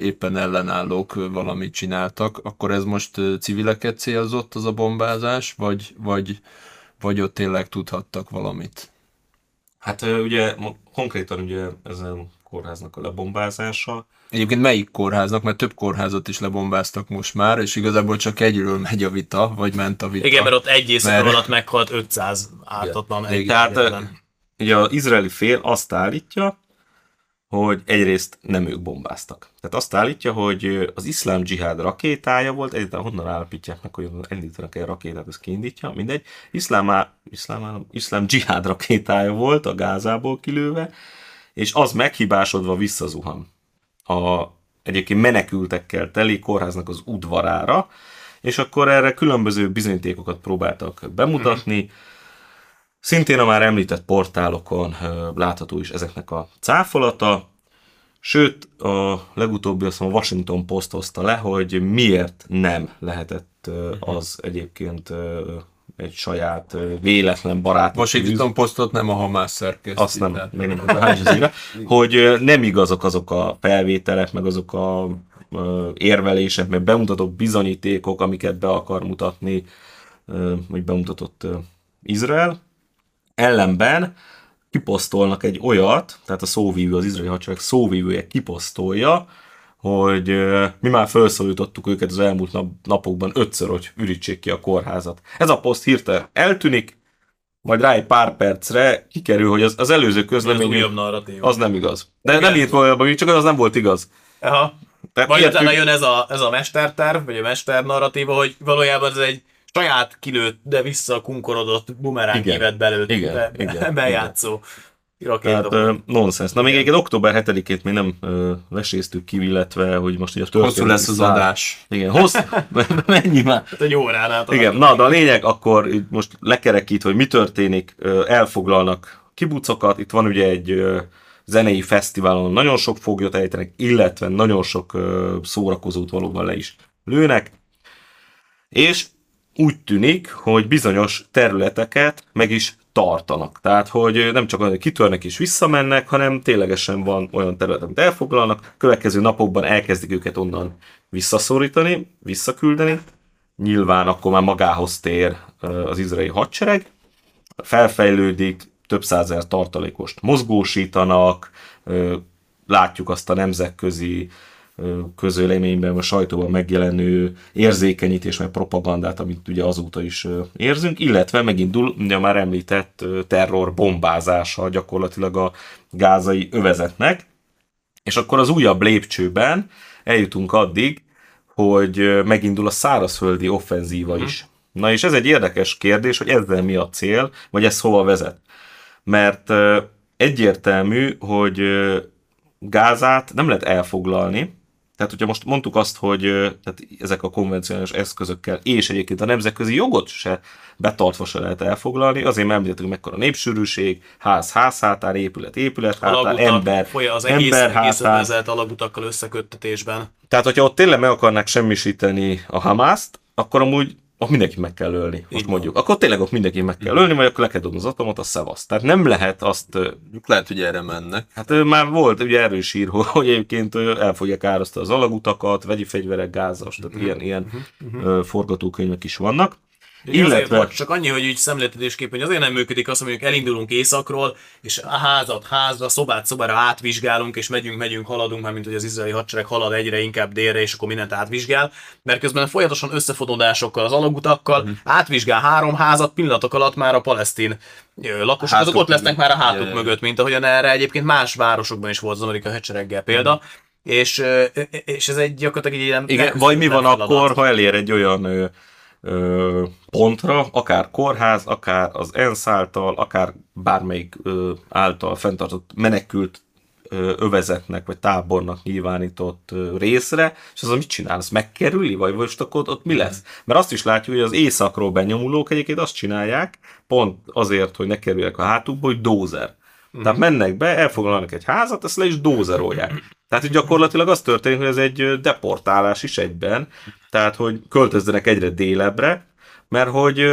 éppen ellenállók valamit csináltak. Akkor ez most civileket célzott az a bombázás, vagy, vagy, vagy ott tényleg tudhattak valamit? Hát ugye konkrétan ugye ezen kórháznak a lebombázása, Egyébként melyik kórháznak, mert több kórházat is lebombáztak most már, és igazából csak egyről megy a vita, vagy ment a vita. Igen, mert ott egy éjszaka Mert- alatt meghalt 500 ártatlan. Igen. egy Tehát ugye az izraeli fél azt állítja, hogy egyrészt nem ők bombáztak. Tehát azt állítja, hogy az iszlám dzsihád rakétája volt, egyáltalán honnan állapítják meg, hogy elindítanak egy rakétát, ez kiindítja, mindegy. Iszlám, á- iszlám, állam, iszlám dzsihád rakétája volt a Gázából kilőve, és az meghibásodva visszazuhan a egyébként menekültekkel teli kórháznak az udvarára, és akkor erre különböző bizonyítékokat próbáltak bemutatni. Szintén a már említett portálokon látható is ezeknek a cáfolata, sőt, a legutóbbi azt a Washington Post hozta le, hogy miért nem lehetett ö, az egyébként egy saját véletlen barát. Washington Postot nem a Hamász szerkeszti. Azt nem, tehát- még nem az hogy nem igazok azok a felvételek, meg azok a érvelések, meg bemutatott bizonyítékok, amiket be akar mutatni, vagy bemutatott Izrael. Ellenben kiposztolnak egy olyat, tehát a szóvívő, az izraeli hadsereg szóvívője kiposztolja, hogy mi már felszólítottuk őket az elmúlt nap, napokban ötször, hogy ürítsék ki a kórházat. Ez a poszt hirtelen eltűnik, majd rá egy pár percre kikerül, hogy az, az előző közlemény az nem igaz. De nem írt valójában, csak az nem volt igaz. Aha. Tehát Vagy utána jön ez a, ez a mesterterv, vagy a mester narratíva, hogy valójában ez egy saját kilőtt, de visszakunkorodott bumeráng Igen. évet belőtt Igen, be, igen, bejátszó Tehát rakéta. ö, nonsens. Na még egyébként október 7-ét még nem ö, veséztük ki, illetve hogy most ugye a történet Hosszú lesz az száll. adás. Igen, hossz... Mennyi már? Hát egy órán át. Igen, na de a lényeg akkor itt most lekerekít, hogy mi történik, Ö, elfoglalnak kibucokat, itt van ugye egy ö, zenei fesztiválon nagyon sok foglyot ejtenek, illetve nagyon sok ö, szórakozót valóban le is lőnek, és úgy tűnik, hogy bizonyos területeket meg is tartanak. Tehát, hogy nem csak hogy kitörnek és visszamennek, hanem ténylegesen van olyan terület, amit elfoglalnak, következő napokban elkezdik őket onnan visszaszorítani, visszaküldeni, nyilván akkor már magához tér az izraeli hadsereg, felfejlődik, több százer tartalékost mozgósítanak, látjuk azt a nemzetközi ö, közöleményben, a sajtóban megjelenő érzékenyítés, meg propagandát, amit ugye azóta is érzünk, illetve megindul ugye már említett terror bombázása gyakorlatilag a gázai övezetnek, és akkor az újabb lépcsőben eljutunk addig, hogy megindul a szárazföldi offenzíva is. Na és ez egy érdekes kérdés, hogy ezzel mi a cél, vagy ez hova vezet. Mert egyértelmű, hogy Gázát nem lehet elfoglalni, Tehát, hogyha most mondtuk azt, hogy tehát ezek a konvencionális eszközökkel és egyébként a nemzetközi jogot se betartva se lehet elfoglalni, azért említettük, mekkora népsűrűség, ház ház hátán, épület épület hátán, Alagutak, ember, az egész, ember egész hátán. övezet alagutakkal összeköttetésben. Tehát, hogyha ott tényleg meg akarnák semmisíteni a Hamászt, akkor amúgy ott mindenki meg kell ölni, most van. mondjuk. Akkor tényleg ott mindenki meg kell ölni, vagy akkor le kell dobni az atomot, a szevasz. Tehát nem lehet azt, Lehet, hogy erre mennek. hát már volt, ugye erről is ír, hogy egyébként el fogják árasztani az alagutakat, vegyi fegyverek, gázas, tehát ilyen, ilyen ö, forgatókönyvek is vannak. Illetve... Azért, bocs, csak annyi, hogy úgy szemléltetésképpen, hogy azért nem működik az, hogy mondjuk elindulunk északról, és a házat házra, szobát szobára átvizsgálunk, és megyünk, megyünk, haladunk, már mint hogy az izraeli hadsereg halad egyre inkább délre, és akkor mindent átvizsgál, mert közben folyamatosan összefonódásokkal, az alagutakkal Mhm. átvizsgál három házat, pillanatok alatt már a palesztin lakosok, azok Hátuk ott lesznek már a hátuk Ja, ja. mögött, mint ahogyan erre egyébként más városokban is volt az amerikai hadsereggel példa. És, ö, és ez egy gyakorlatilag egy ilyen igen, vagy mi van feladat. akkor, ha elér egy olyan ö, pontra, akár kórház, akár az ENSZ által, akár bármelyik ö, által fenntartott menekült ö, övezetnek, vagy tábornak nyilvánított ö, részre, és az mit csinál? Azt megkerüli, vagy most akkor ott mi lesz? Mert azt is látjuk, hogy az északról benyomulók egyébként azt csinálják, pont azért, hogy ne kerüljek a hátukba, hogy dózer. Tehát mennek be, elfoglalnak egy házat, ezt le is dózerolják. Tehát hogy gyakorlatilag az történik, hogy ez egy deportálás is egyben, tehát hogy költözzenek egyre délebbre, mert hogy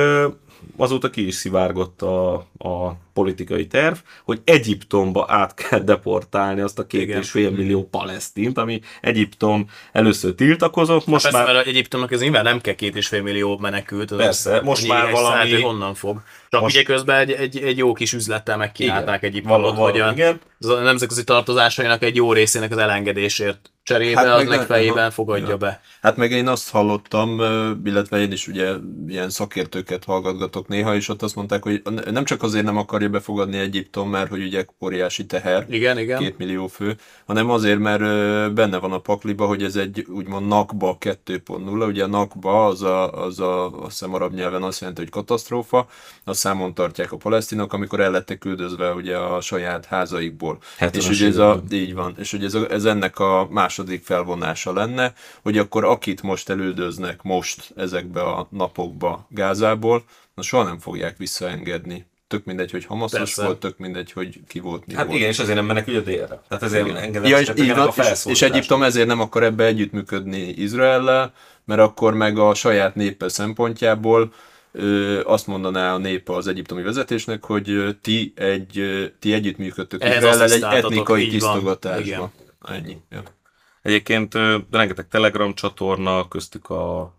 azóta ki is szivárgott a, a politikai terv, hogy Egyiptomba át kell deportálni azt a két Igen. és fél millió palesztint, ami Egyiptom először tiltakozott, most Persze, már mert Egyiptomnak ez nyilván nem kell két és fél millió menekült. az Persze, az- most már valami- szállt, honnan fog. Csak Most- ugye közben egy, egy, egy jó kis üzlettel megkínálták. Egyiptomot, hogy a, igen. a nemzetközi tartozásainak egy jó részének az elengedésért cserébe, Hát hát meg az meg ne- fejében aha. fogadja Ja. be. Hát meg én azt hallottam, illetve én is ugye ilyen szakértőket hallgatgatok néha, és ott azt mondták, hogy nem csak azért nem akarja befogadni Egyiptom, mert hogy ugye óriási teher, Igen, igen. két millió fő, hanem azért, mert benne van a pakliba, hogy ez egy úgymond nakba 2.0, ugye a nakba az a, az a, azt hiszem arab nyelven azt jelenti, hogy katasztrófa, azt számon tartják a palesztinok, amikor el lettek küldözve ugye a saját házaikból. 70-es És ugye ez a, így van, és ugye ez, a, ez ennek a második felvonása lenne, hogy akkor akit most elüldöznek most ezekbe a napokba Gázából, na soha nem fogják visszaengedni. Tök mindegy, hogy Hamaszos Persze. volt, tök mindegy, hogy ki volt, mi Hát volt. igen, és azért nem mennek ugye délre. Tehát ezért engedett Ja, és, így a és, és. Egyiptom ezért nem akar ebbe együttműködni Izraellel, mert akkor meg a saját népe szempontjából ö, azt mondaná a népe az egyiptomi vezetésnek, hogy ti, egy, ti együttműködtök Izraellel egy etnikai így van. tisztogatásba. Ennyi. Ja. Egyébként rengeteg Telegram csatorna, köztük a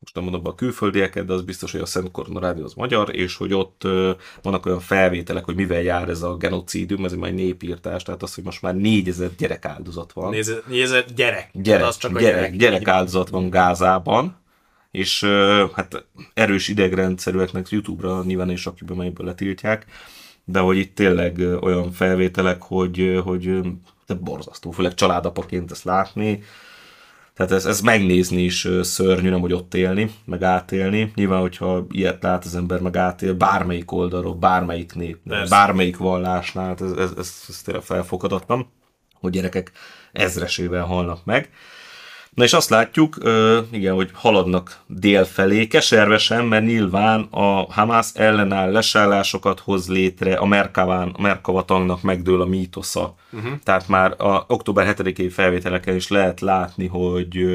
most nem mondom be a külföldieket, de az biztos, hogy a Szent Korona Rádió az magyar, és hogy ott vannak olyan felvételek, hogy mivel jár ez a genocidium, ez majd népírtás, tehát az, hogy most már 4000 gyerek áldozat van. Nézd, gyerek. gyerek, Az csak gyerek, gyerek. gyerek áldozat van Gázában, és hát erős idegrendszerűeknek YouTube-ra nyilván rakjuk be, melyből letiltják, de hogy itt tényleg olyan felvételek, hogy, hogy de borzasztó, főleg családapaként ezt látni, tehát ez, ez megnézni is szörnyű, nem hogy ott élni, meg átélni. Nyilván, hogyha ilyet lát az ember, meg átél bármelyik oldalról, bármelyik nép, Persze. bármelyik vallásnál, hát ez, ez, ez, ez tényleg felfoghatatlan, hogy gyerekek ezresével halnak meg. Na és azt látjuk, igen, hogy haladnak dél felé, keservesen, mert nyilván a Hamász ellenáll lesállásokat hoz létre, a Merkaván, a Merkava tanknak megdől a mítosza. Uh-huh. Tehát már a október 7-i felvételeken is lehet látni, hogy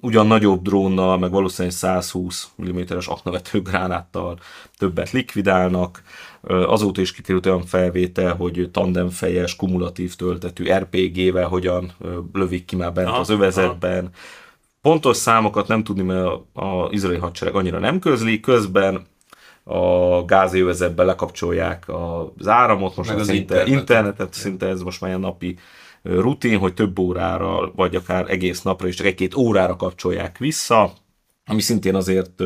ugyan nagyobb drónnal, meg valószínűleg 120 mm-es aknavető gránáttal többet likvidálnak. Azóta is kikerült olyan felvétel, hogy tandemfejes, kumulatív töltetű RPG-vel hogyan lövik ki már bent Aha, az övezetben. Pontos számokat nem tudni, mert az izraeli hadsereg annyira nem közli, közben a gázévezetben lekapcsolják az áramot, most Meg az szinte internetet. internetet, szinte ez most már ilyen napi rutin, hogy több órára, vagy akár egész napra, és csak egy-két órára kapcsolják vissza, ami szintén azért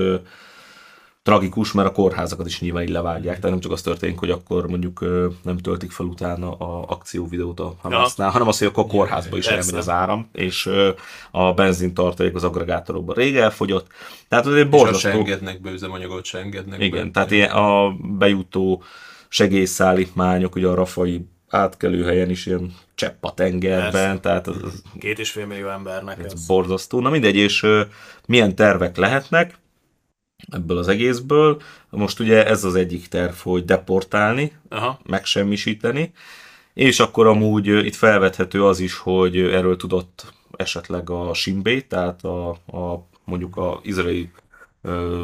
tragikus, mert a kórházakat is nyilván így levágják, tehát nem csak az történik, hogy akkor mondjuk nem töltik fel utána a akcióvideót a Hamasnál, hanem az, hogy akkor a kórházba is elmegy az áram, és a benzintartalék az agregátorokban rég elfogyott. Tehát az egy És borzasztó... engednek be, üzemanyagot se engednek Igen, be. tehát ilyen a bejutó segélyszállítmányok, ugye a rafai átkelő helyen is ilyen csepp a tengerben, Persze. tehát az, az Két és fél millió embernek ez ez. borzasztó. Na mindegy, és ö, milyen tervek lehetnek ebből az egészből? Most ugye ez az egyik terv, hogy deportálni, Aha. megsemmisíteni, és akkor amúgy itt felvethető az is, hogy erről tudott esetleg a Shinbei, tehát a, a mondjuk a izraeli ö,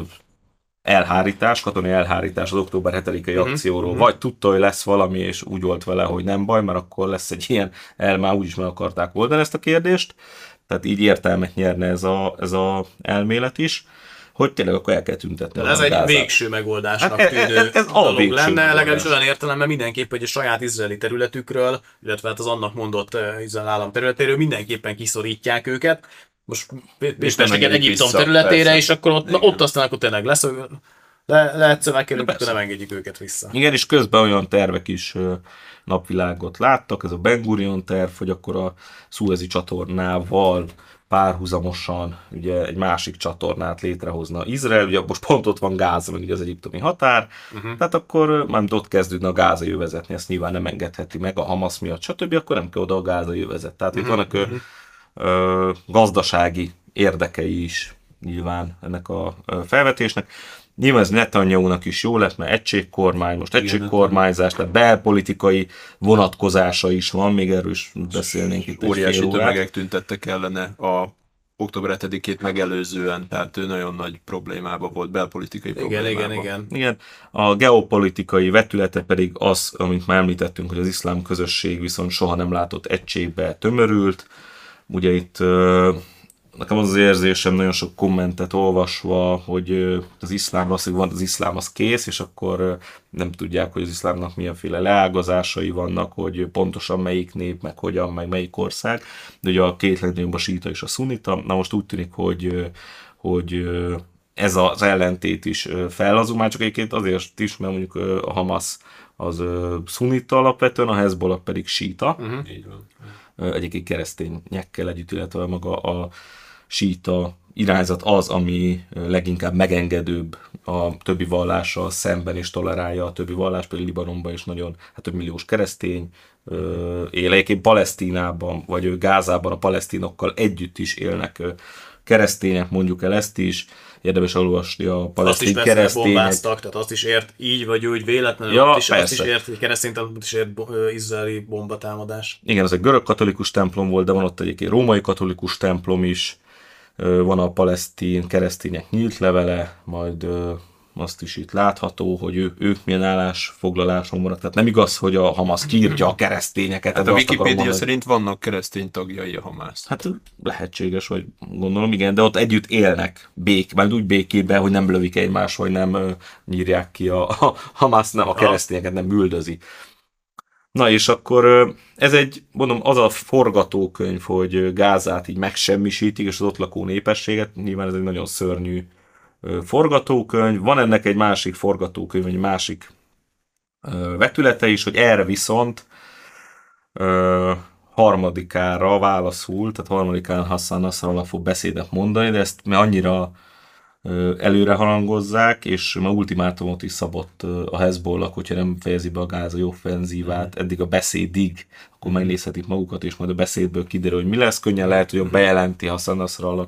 elhárítás, katonai elhárítás az október 7-i Mhm, akcióról, vagy tudta, hogy lesz valami, és úgy volt vele, hogy nem baj, mert akkor lesz egy ilyen el, már úgyis meg akarták oldani ezt a kérdést, tehát így értelmet nyerne ez a, ez a elmélet is, hogy tényleg akkor el kell tüntetni. De ez egy Gázát. végső megoldásnak Hát e- e- tűnő ez- ez dolog végső lenne, megoldás. legalábbis olyan értelemben mindenképp, hogy a saját izraeli területükről, illetve hát az annak mondott eh, Izrael állam területéről mindenképpen kiszorítják őket. Most engedik Egyiptom területére, persze. és akkor ott, na, ott aztán akkor tényleg lesz, le, lehet szövegkerülünk, akkor nem engedjük őket vissza. Igen, és közben olyan tervek is napvilágot láttak, ez a Ben Gurion terv, hogy akkor a Suezi csatornával párhuzamosan ugye egy másik csatornát létrehozna Izrael, ugye most pont ott van Gáza, meg az egyiptomi határ, uh-huh. tehát akkor már ott kezdődne a gázai övezetni, ezt nyilván nem engedheti meg a Hamas miatt, stb., akkor nem kell oda a gázai övezet. Tehát uh-huh. itt vannak ö, ö, gazdasági érdekei is nyilván ennek a felvetésnek. Nyilván ez Netanyahu-nak is jó lett, mert egységkormány, most egységkormányzás, tehát belpolitikai vonatkozása is van, még erről is beszélnénk itt egy Óriási órát. tömegek tüntettek ellene a október 7-ét megelőzően, tehát ő nagyon nagy problémába volt, belpolitikai Igen, problémába. igen, igen. Igen, a geopolitikai vetülete pedig az, amit már említettünk, hogy az iszlám közösség viszont soha nem látott egységbe tömörült. Ugye itt nekem az az érzésem nagyon sok kommentet olvasva, hogy az iszlám az, hogy van, az iszlám az kész, és akkor nem tudják, hogy az iszlámnak milyenféle leágazásai vannak, hogy pontosan melyik nép, meg hogyan, meg melyik ország. De ugye a két legnagyobb a síta és a szunita. Na most úgy tűnik, hogy, hogy ez az ellentét is fellazul, már csak egyébként azért is, mert mondjuk a Hamas az szunita alapvetően, a Hezbollah pedig síta, uh-huh. Így van. egyébként keresztényekkel együtt, illetve maga a síta irányzat az, ami leginkább megengedőbb a többi vallással szemben és tolerálja a többi vallás, például Libanonban is nagyon, hát több milliós keresztény él. Egyébként Palesztinában, vagy Gázában a palesztinokkal együtt is élnek keresztények, mondjuk el ezt is. Érdemes olvasni a Azt is palesztin keresztények. bombáztak, tehát azt is ért így vagy úgy véletlenül, Ja, ott is, azt is ért, hogy keresztény ott is ért ö, izraeli bombatámadás. Igen, ez egy görög katolikus templom volt, de van ott egyébként római katolikus templom is, van a palesztin keresztények nyílt levele, majd azt is itt látható, hogy ő, ők milyen állásfoglaláson vannak. Tehát nem igaz, hogy a Hamas kiírtja a keresztényeket. Hát a Wikipédia szerint vannak keresztény tagjai a Hamász. Hát lehetséges, vagy gondolom, igen, de ott együtt élnek bék, majd úgy békében, hogy nem lövik egymást, vagy nem nyírják ki a, a Hamas, nem a keresztényeket nem üldözi. Na és akkor ez egy, mondom, az a forgatókönyv, hogy Gázát így megsemmisítik, és az ott lakó népességet, nyilván ez egy nagyon szörnyű forgatókönyv. Van ennek egy másik forgatókönyv, egy másik vetülete is, hogy erre viszont harmadikára válaszul, tehát harmadikán Hassan Nasrallah fog beszédet mondani, de ezt már annyira előre harangozzák, és ma ultimátumot is szabott a Hezbollah, hogyha nem fejezi be a gázai offenzívát, eddig a beszédig, akkor megnézhetik magukat, és majd a beszédből kiderül, hogy mi lesz. Könnyen lehet, hogy a bejelenti Hassan Nasrallah,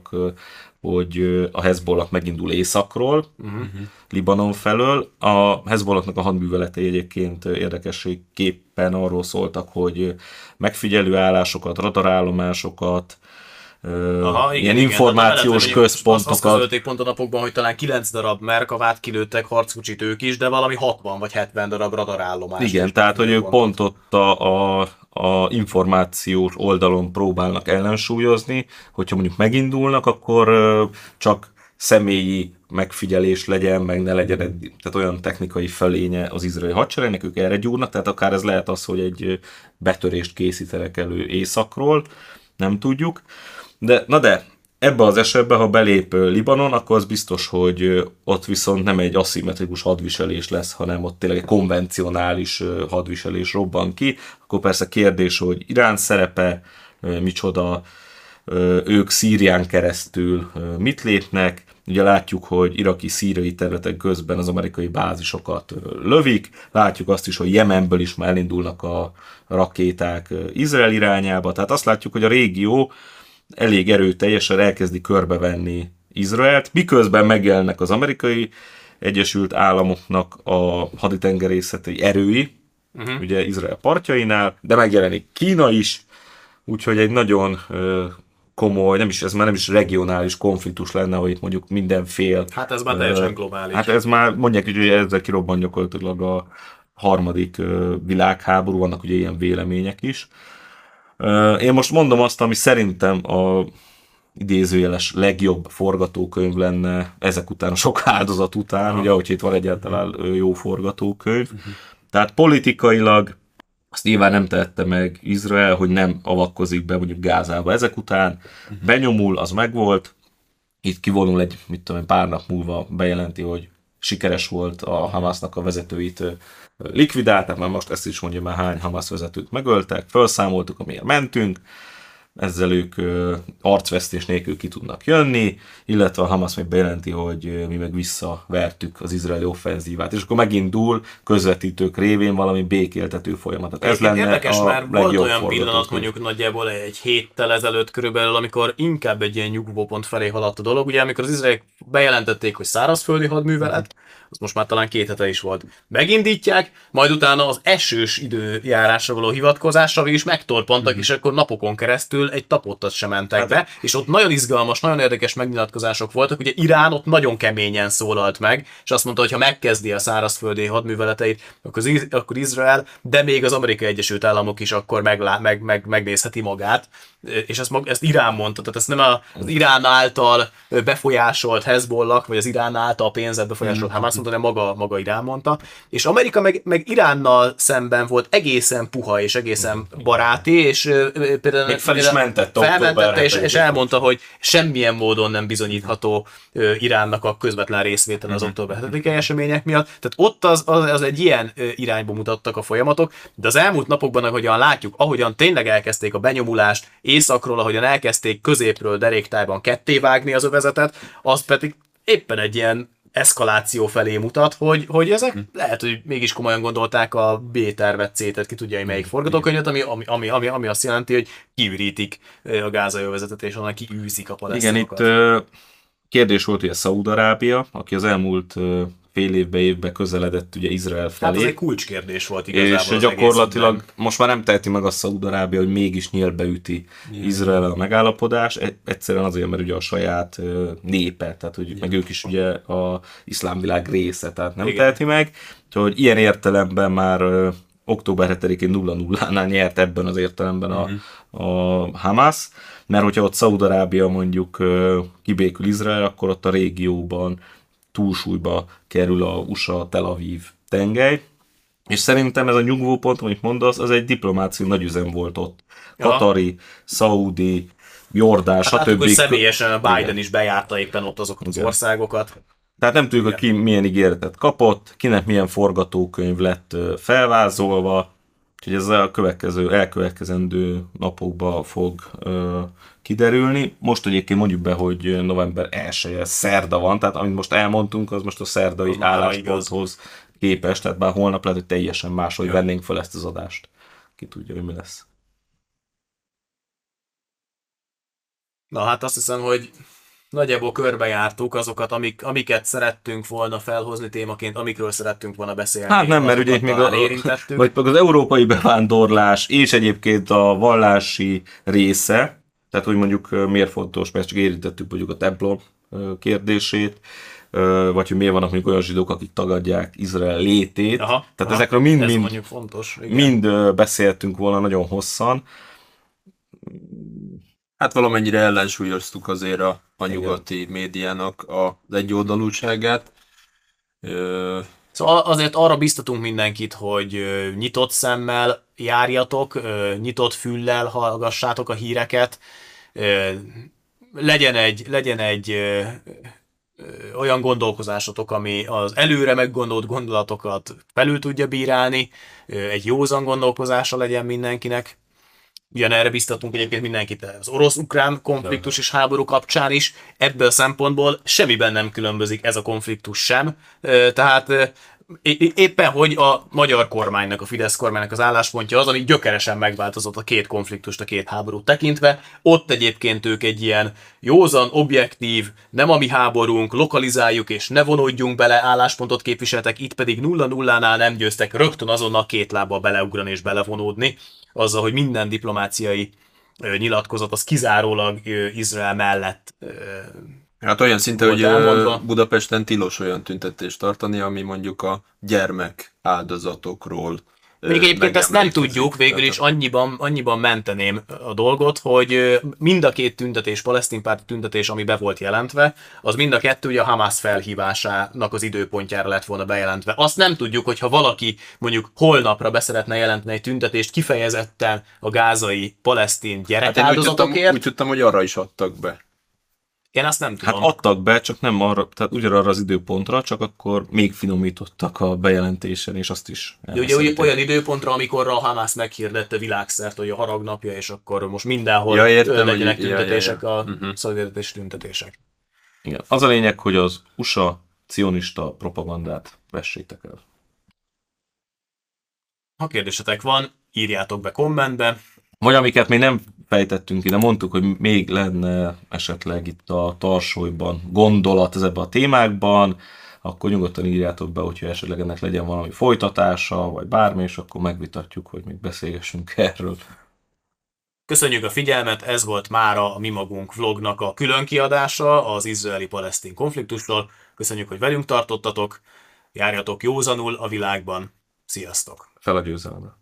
hogy a Hezbollah megindul északról, uh-huh. Libanon felől. A Hezbollahnak a hadműveletei egyébként érdekességképpen arról szóltak, hogy megfigyelő állásokat, radarállomásokat, Aha, igen, ilyen igen. információs Hát, Azt, azt központokat. közölték pont a napokban, hogy talán 9 darab Merkavát kilőttek harckucsit ők is, de valami 60 vagy 70 darab radarállomás. Igen, tehát, hogy ők pont ott a, a, a információs oldalon próbálnak ellensúlyozni, hogyha mondjuk megindulnak, akkor csak személyi megfigyelés legyen, meg ne legyen egy, tehát olyan technikai fölénye az izraeli hadseregnek, ők erre gyúrnak, tehát akár ez lehet az, hogy egy betörést készítenek elő északról, nem tudjuk. De, na de, ebbe az esetben, ha belép Libanon, akkor az biztos, hogy ott viszont nem egy aszimmetrikus hadviselés lesz, hanem ott tényleg egy konvencionális hadviselés robban ki. Akkor persze kérdés, hogy Irán szerepe, micsoda, ők Szírián keresztül mit lépnek, Ugye látjuk, hogy iraki, szírai területek közben az amerikai bázisokat lövik, látjuk azt is, hogy Jemenből is már elindulnak a rakéták Izrael irányába, tehát azt látjuk, hogy a régió elég erőteljesen elkezdi körbevenni Izraelt, miközben megjelennek az amerikai Egyesült Államoknak a haditengerészeti erői, uh-huh. ugye Izrael partjainál, de megjelenik Kína is, úgyhogy egy nagyon ö, komoly, nem is, ez már nem is regionális konfliktus lenne, hogy itt mondjuk minden fél. Hát ez már teljesen globális. Hát ez már, mondják, hogy ezzel kirobban gyakorlatilag a harmadik világháború, vannak ugye ilyen vélemények is. Én most mondom azt, ami szerintem a idézőjeles legjobb forgatókönyv lenne ezek után, sok áldozat után, ugye, hogy itt van egyáltalán jó forgatókönyv. Tehát politikailag azt nyilván nem tehette meg Izrael, hogy nem avatkozik be mondjuk Gázába ezek után. Benyomul, az megvolt, itt kivonul egy, mit tudom, pár nap múlva bejelenti, hogy sikeres volt a Hamasnak a vezetőit likvidálták, mert most ezt is mondja, már hány Hamas vezetőt megöltek, felszámoltuk, amiért mentünk, ezzel ők arcvesztés nélkül ki tudnak jönni, illetve a Hamas még bejelenti, hogy mi meg visszavertük az izraeli offenzívát, és akkor megindul közvetítők révén valami békéltető folyamat. Ez lenne érdekes, a mert volt olyan pillanat mondjuk nagyjából egy héttel ezelőtt körülbelül, amikor inkább egy ilyen nyugvópont felé haladt a dolog, ugye amikor az izraeliek bejelentették, hogy szárazföldi hadművelet, az most már talán két hete is volt. Megindítják, majd utána az esős időjárásra való hivatkozásra is megtorpantak, mm-hmm. és akkor napokon keresztül egy tapottat sem mentek hát, be, és ott nagyon izgalmas, nagyon érdekes megnyilatkozások voltak, ugye Irán ott nagyon keményen szólalt meg, és azt mondta, hogy ha megkezdi a szárazföldi hadműveleteit, akkor, akkor Izrael, de még az Amerikai Egyesült Államok is akkor meglá, meg, meg, megnézheti magát, és ezt, ezt Irán mondta, tehát ezt nem az Irán által befolyásolt Hezbollah, vagy az Irán által pénzet befolyásolt Hamas mondta, hanem maga, maga Irán mondta. És Amerika meg, meg Iránnal szemben volt egészen puha és egészen baráti, és például Még fel is mentett felmentette, és, és elmondta, hogy semmilyen módon nem bizonyítható Iránnak a közvetlen részvétel az mhm. október 7 események miatt. Tehát ott az, az, az egy ilyen irányba mutattak a folyamatok, de az elmúlt napokban, ahogyan látjuk, ahogyan tényleg elkezdték a benyomulást, északról, ahogyan elkezdték középről deréktájban kettévágni az övezetet, az pedig éppen egy ilyen eszkaláció felé mutat, hogy, hogy ezek hm. lehet, hogy mégis komolyan gondolták a B-tervet, C-et, ki tudja, hogy melyik hm. forgatókönyvet, ami, ami, ami, ami, ami azt jelenti, hogy kiürítik a gázai övezetet, és onnan kiűzik a palesztinokat. Igen, itt kérdés volt, hogy a Szaúd-Arábia, aki az elmúlt fél évbe, évbe közeledett ugye Izrael felé. Hát ez egy kulcskérdés volt igazából. És gyakorlatilag most már nem teheti meg a Szaúd-Arábia, hogy mégis nyílbeüti yeah. Izrael a megállapodás. E- egyszerűen azért, mert ugye a saját népe, tehát hogy yeah. meg ők is ugye a iszlámvilág része, tehát nem Igen. teheti meg. Úgyhogy ilyen értelemben már október 7-én 0-0-nál nyert ebben az értelemben a, uh-huh. a Hamas, mert hogyha ott Szaúd-Arábia mondjuk kibékül Izrael, akkor ott a régióban túlsúlyba kerül a USA-Tel Aviv tengely, és szerintem ez a nyugvópont, amit mondasz, az egy diplomáciai nagyüzem volt ott. Ja. Katari, Szaudi, Jordán, hát stb. Látjuk, hogy személyesen Biden Igen. is bejárta éppen ott azokat az Igen. országokat. Tehát nem tudjuk, hogy ki milyen ígéretet kapott, kinek milyen forgatókönyv lett felvázolva, úgyhogy ez a következő, elkövetkezendő napokban fog kiderülni. Most egyébként mondjuk be, hogy november 1 -e szerda van, tehát amit most elmondtunk, az most a szerdai állásponthoz képest, tehát bár holnap lehet, hogy teljesen máshogy ja. vennénk fel ezt az adást. Ki tudja, hogy mi lesz. Na hát azt hiszem, hogy nagyjából körbejártuk azokat, amik, amiket szerettünk volna felhozni témaként, amikről szerettünk volna beszélni. Hát nem, mert ugye itt még a, vagy az európai bevándorlás és egyébként a vallási része, tehát, hogy mondjuk miért fontos, mert csak érintettük mondjuk a templom kérdését, vagy hogy miért vannak mondjuk olyan zsidók, akik tagadják Izrael létét. Aha, Tehát aha, ezekről mind, ez mind, fontos, igen. mind beszéltünk volna nagyon hosszan. Hát valamennyire ellensúlyoztuk azért a, a nyugati médiának az egyoldalúságát. Szóval azért arra biztatunk mindenkit, hogy nyitott szemmel járjatok, nyitott füllel hallgassátok a híreket, legyen egy, legyen egy olyan gondolkozásotok, ami az előre meggondolt gondolatokat felül tudja bírálni, egy józan gondolkozása legyen mindenkinek, Ugyan erre biztatunk egyébként mindenkit az orosz-ukrán konfliktus és háború kapcsán is. Ebből a szempontból semmiben nem különbözik ez a konfliktus sem. Tehát éppen hogy a magyar kormánynak, a Fidesz kormánynak az álláspontja az, ami gyökeresen megváltozott a két konfliktust, a két háborút tekintve. Ott egyébként ők egy ilyen józan, objektív, nem a mi háborúnk, lokalizáljuk és ne vonódjunk bele álláspontot képviseltek, itt pedig nulla nullánál nem győztek rögtön azonnal két lábbal beleugrani és belevonódni, azzal, hogy minden diplomáciai nyilatkozat az kizárólag Izrael mellett Hát olyan szinte, hogy elmondva. Budapesten tilos olyan tüntetést tartani, ami mondjuk a gyermek áldozatokról még egyébként ezt nem tudjuk, végül is annyiban, annyiban menteném a dolgot, hogy mind a két tüntetés, palesztin párti tüntetés, ami be volt jelentve, az mind a kettő ugye a Hamas felhívásának az időpontjára lett volna bejelentve. Azt nem tudjuk, hogy ha valaki mondjuk holnapra beszeretne jelenteni egy tüntetést kifejezetten a gázai palesztin gyerekáldozatokért. Hát úgy, úgy tudtam, hogy arra is adtak be. Én azt nem tudom. Hát adtak be, csak nem arra, tehát ugyanarra az időpontra, csak akkor még finomítottak a bejelentésen, és azt is ugye, ugye olyan időpontra, amikor a Hamász meghirdette világszerte, hogy a haragnapja, és akkor most mindenhol ja, értem, legyenek hogy, tüntetések, ja, ja, ja. a uh-huh. szolidaritás tüntetések. Igen. Az a lényeg, hogy az USA cionista propagandát vessétek el. Ha kérdésetek van, írjátok be kommentbe, vagy amiket még nem fejtettünk ki, de mondtuk, hogy még lenne esetleg itt a tarsolyban gondolat ez ebben a témákban, akkor nyugodtan írjátok be, hogyha esetleg ennek legyen valami folytatása, vagy bármi, és akkor megvitatjuk, hogy még beszélgessünk erről. Köszönjük a figyelmet, ez volt mára a Mi Magunk vlognak a külön kiadása az izraeli-palesztin konfliktusról. Köszönjük, hogy velünk tartottatok, járjatok józanul a világban. Sziasztok! Fel a győzelemre!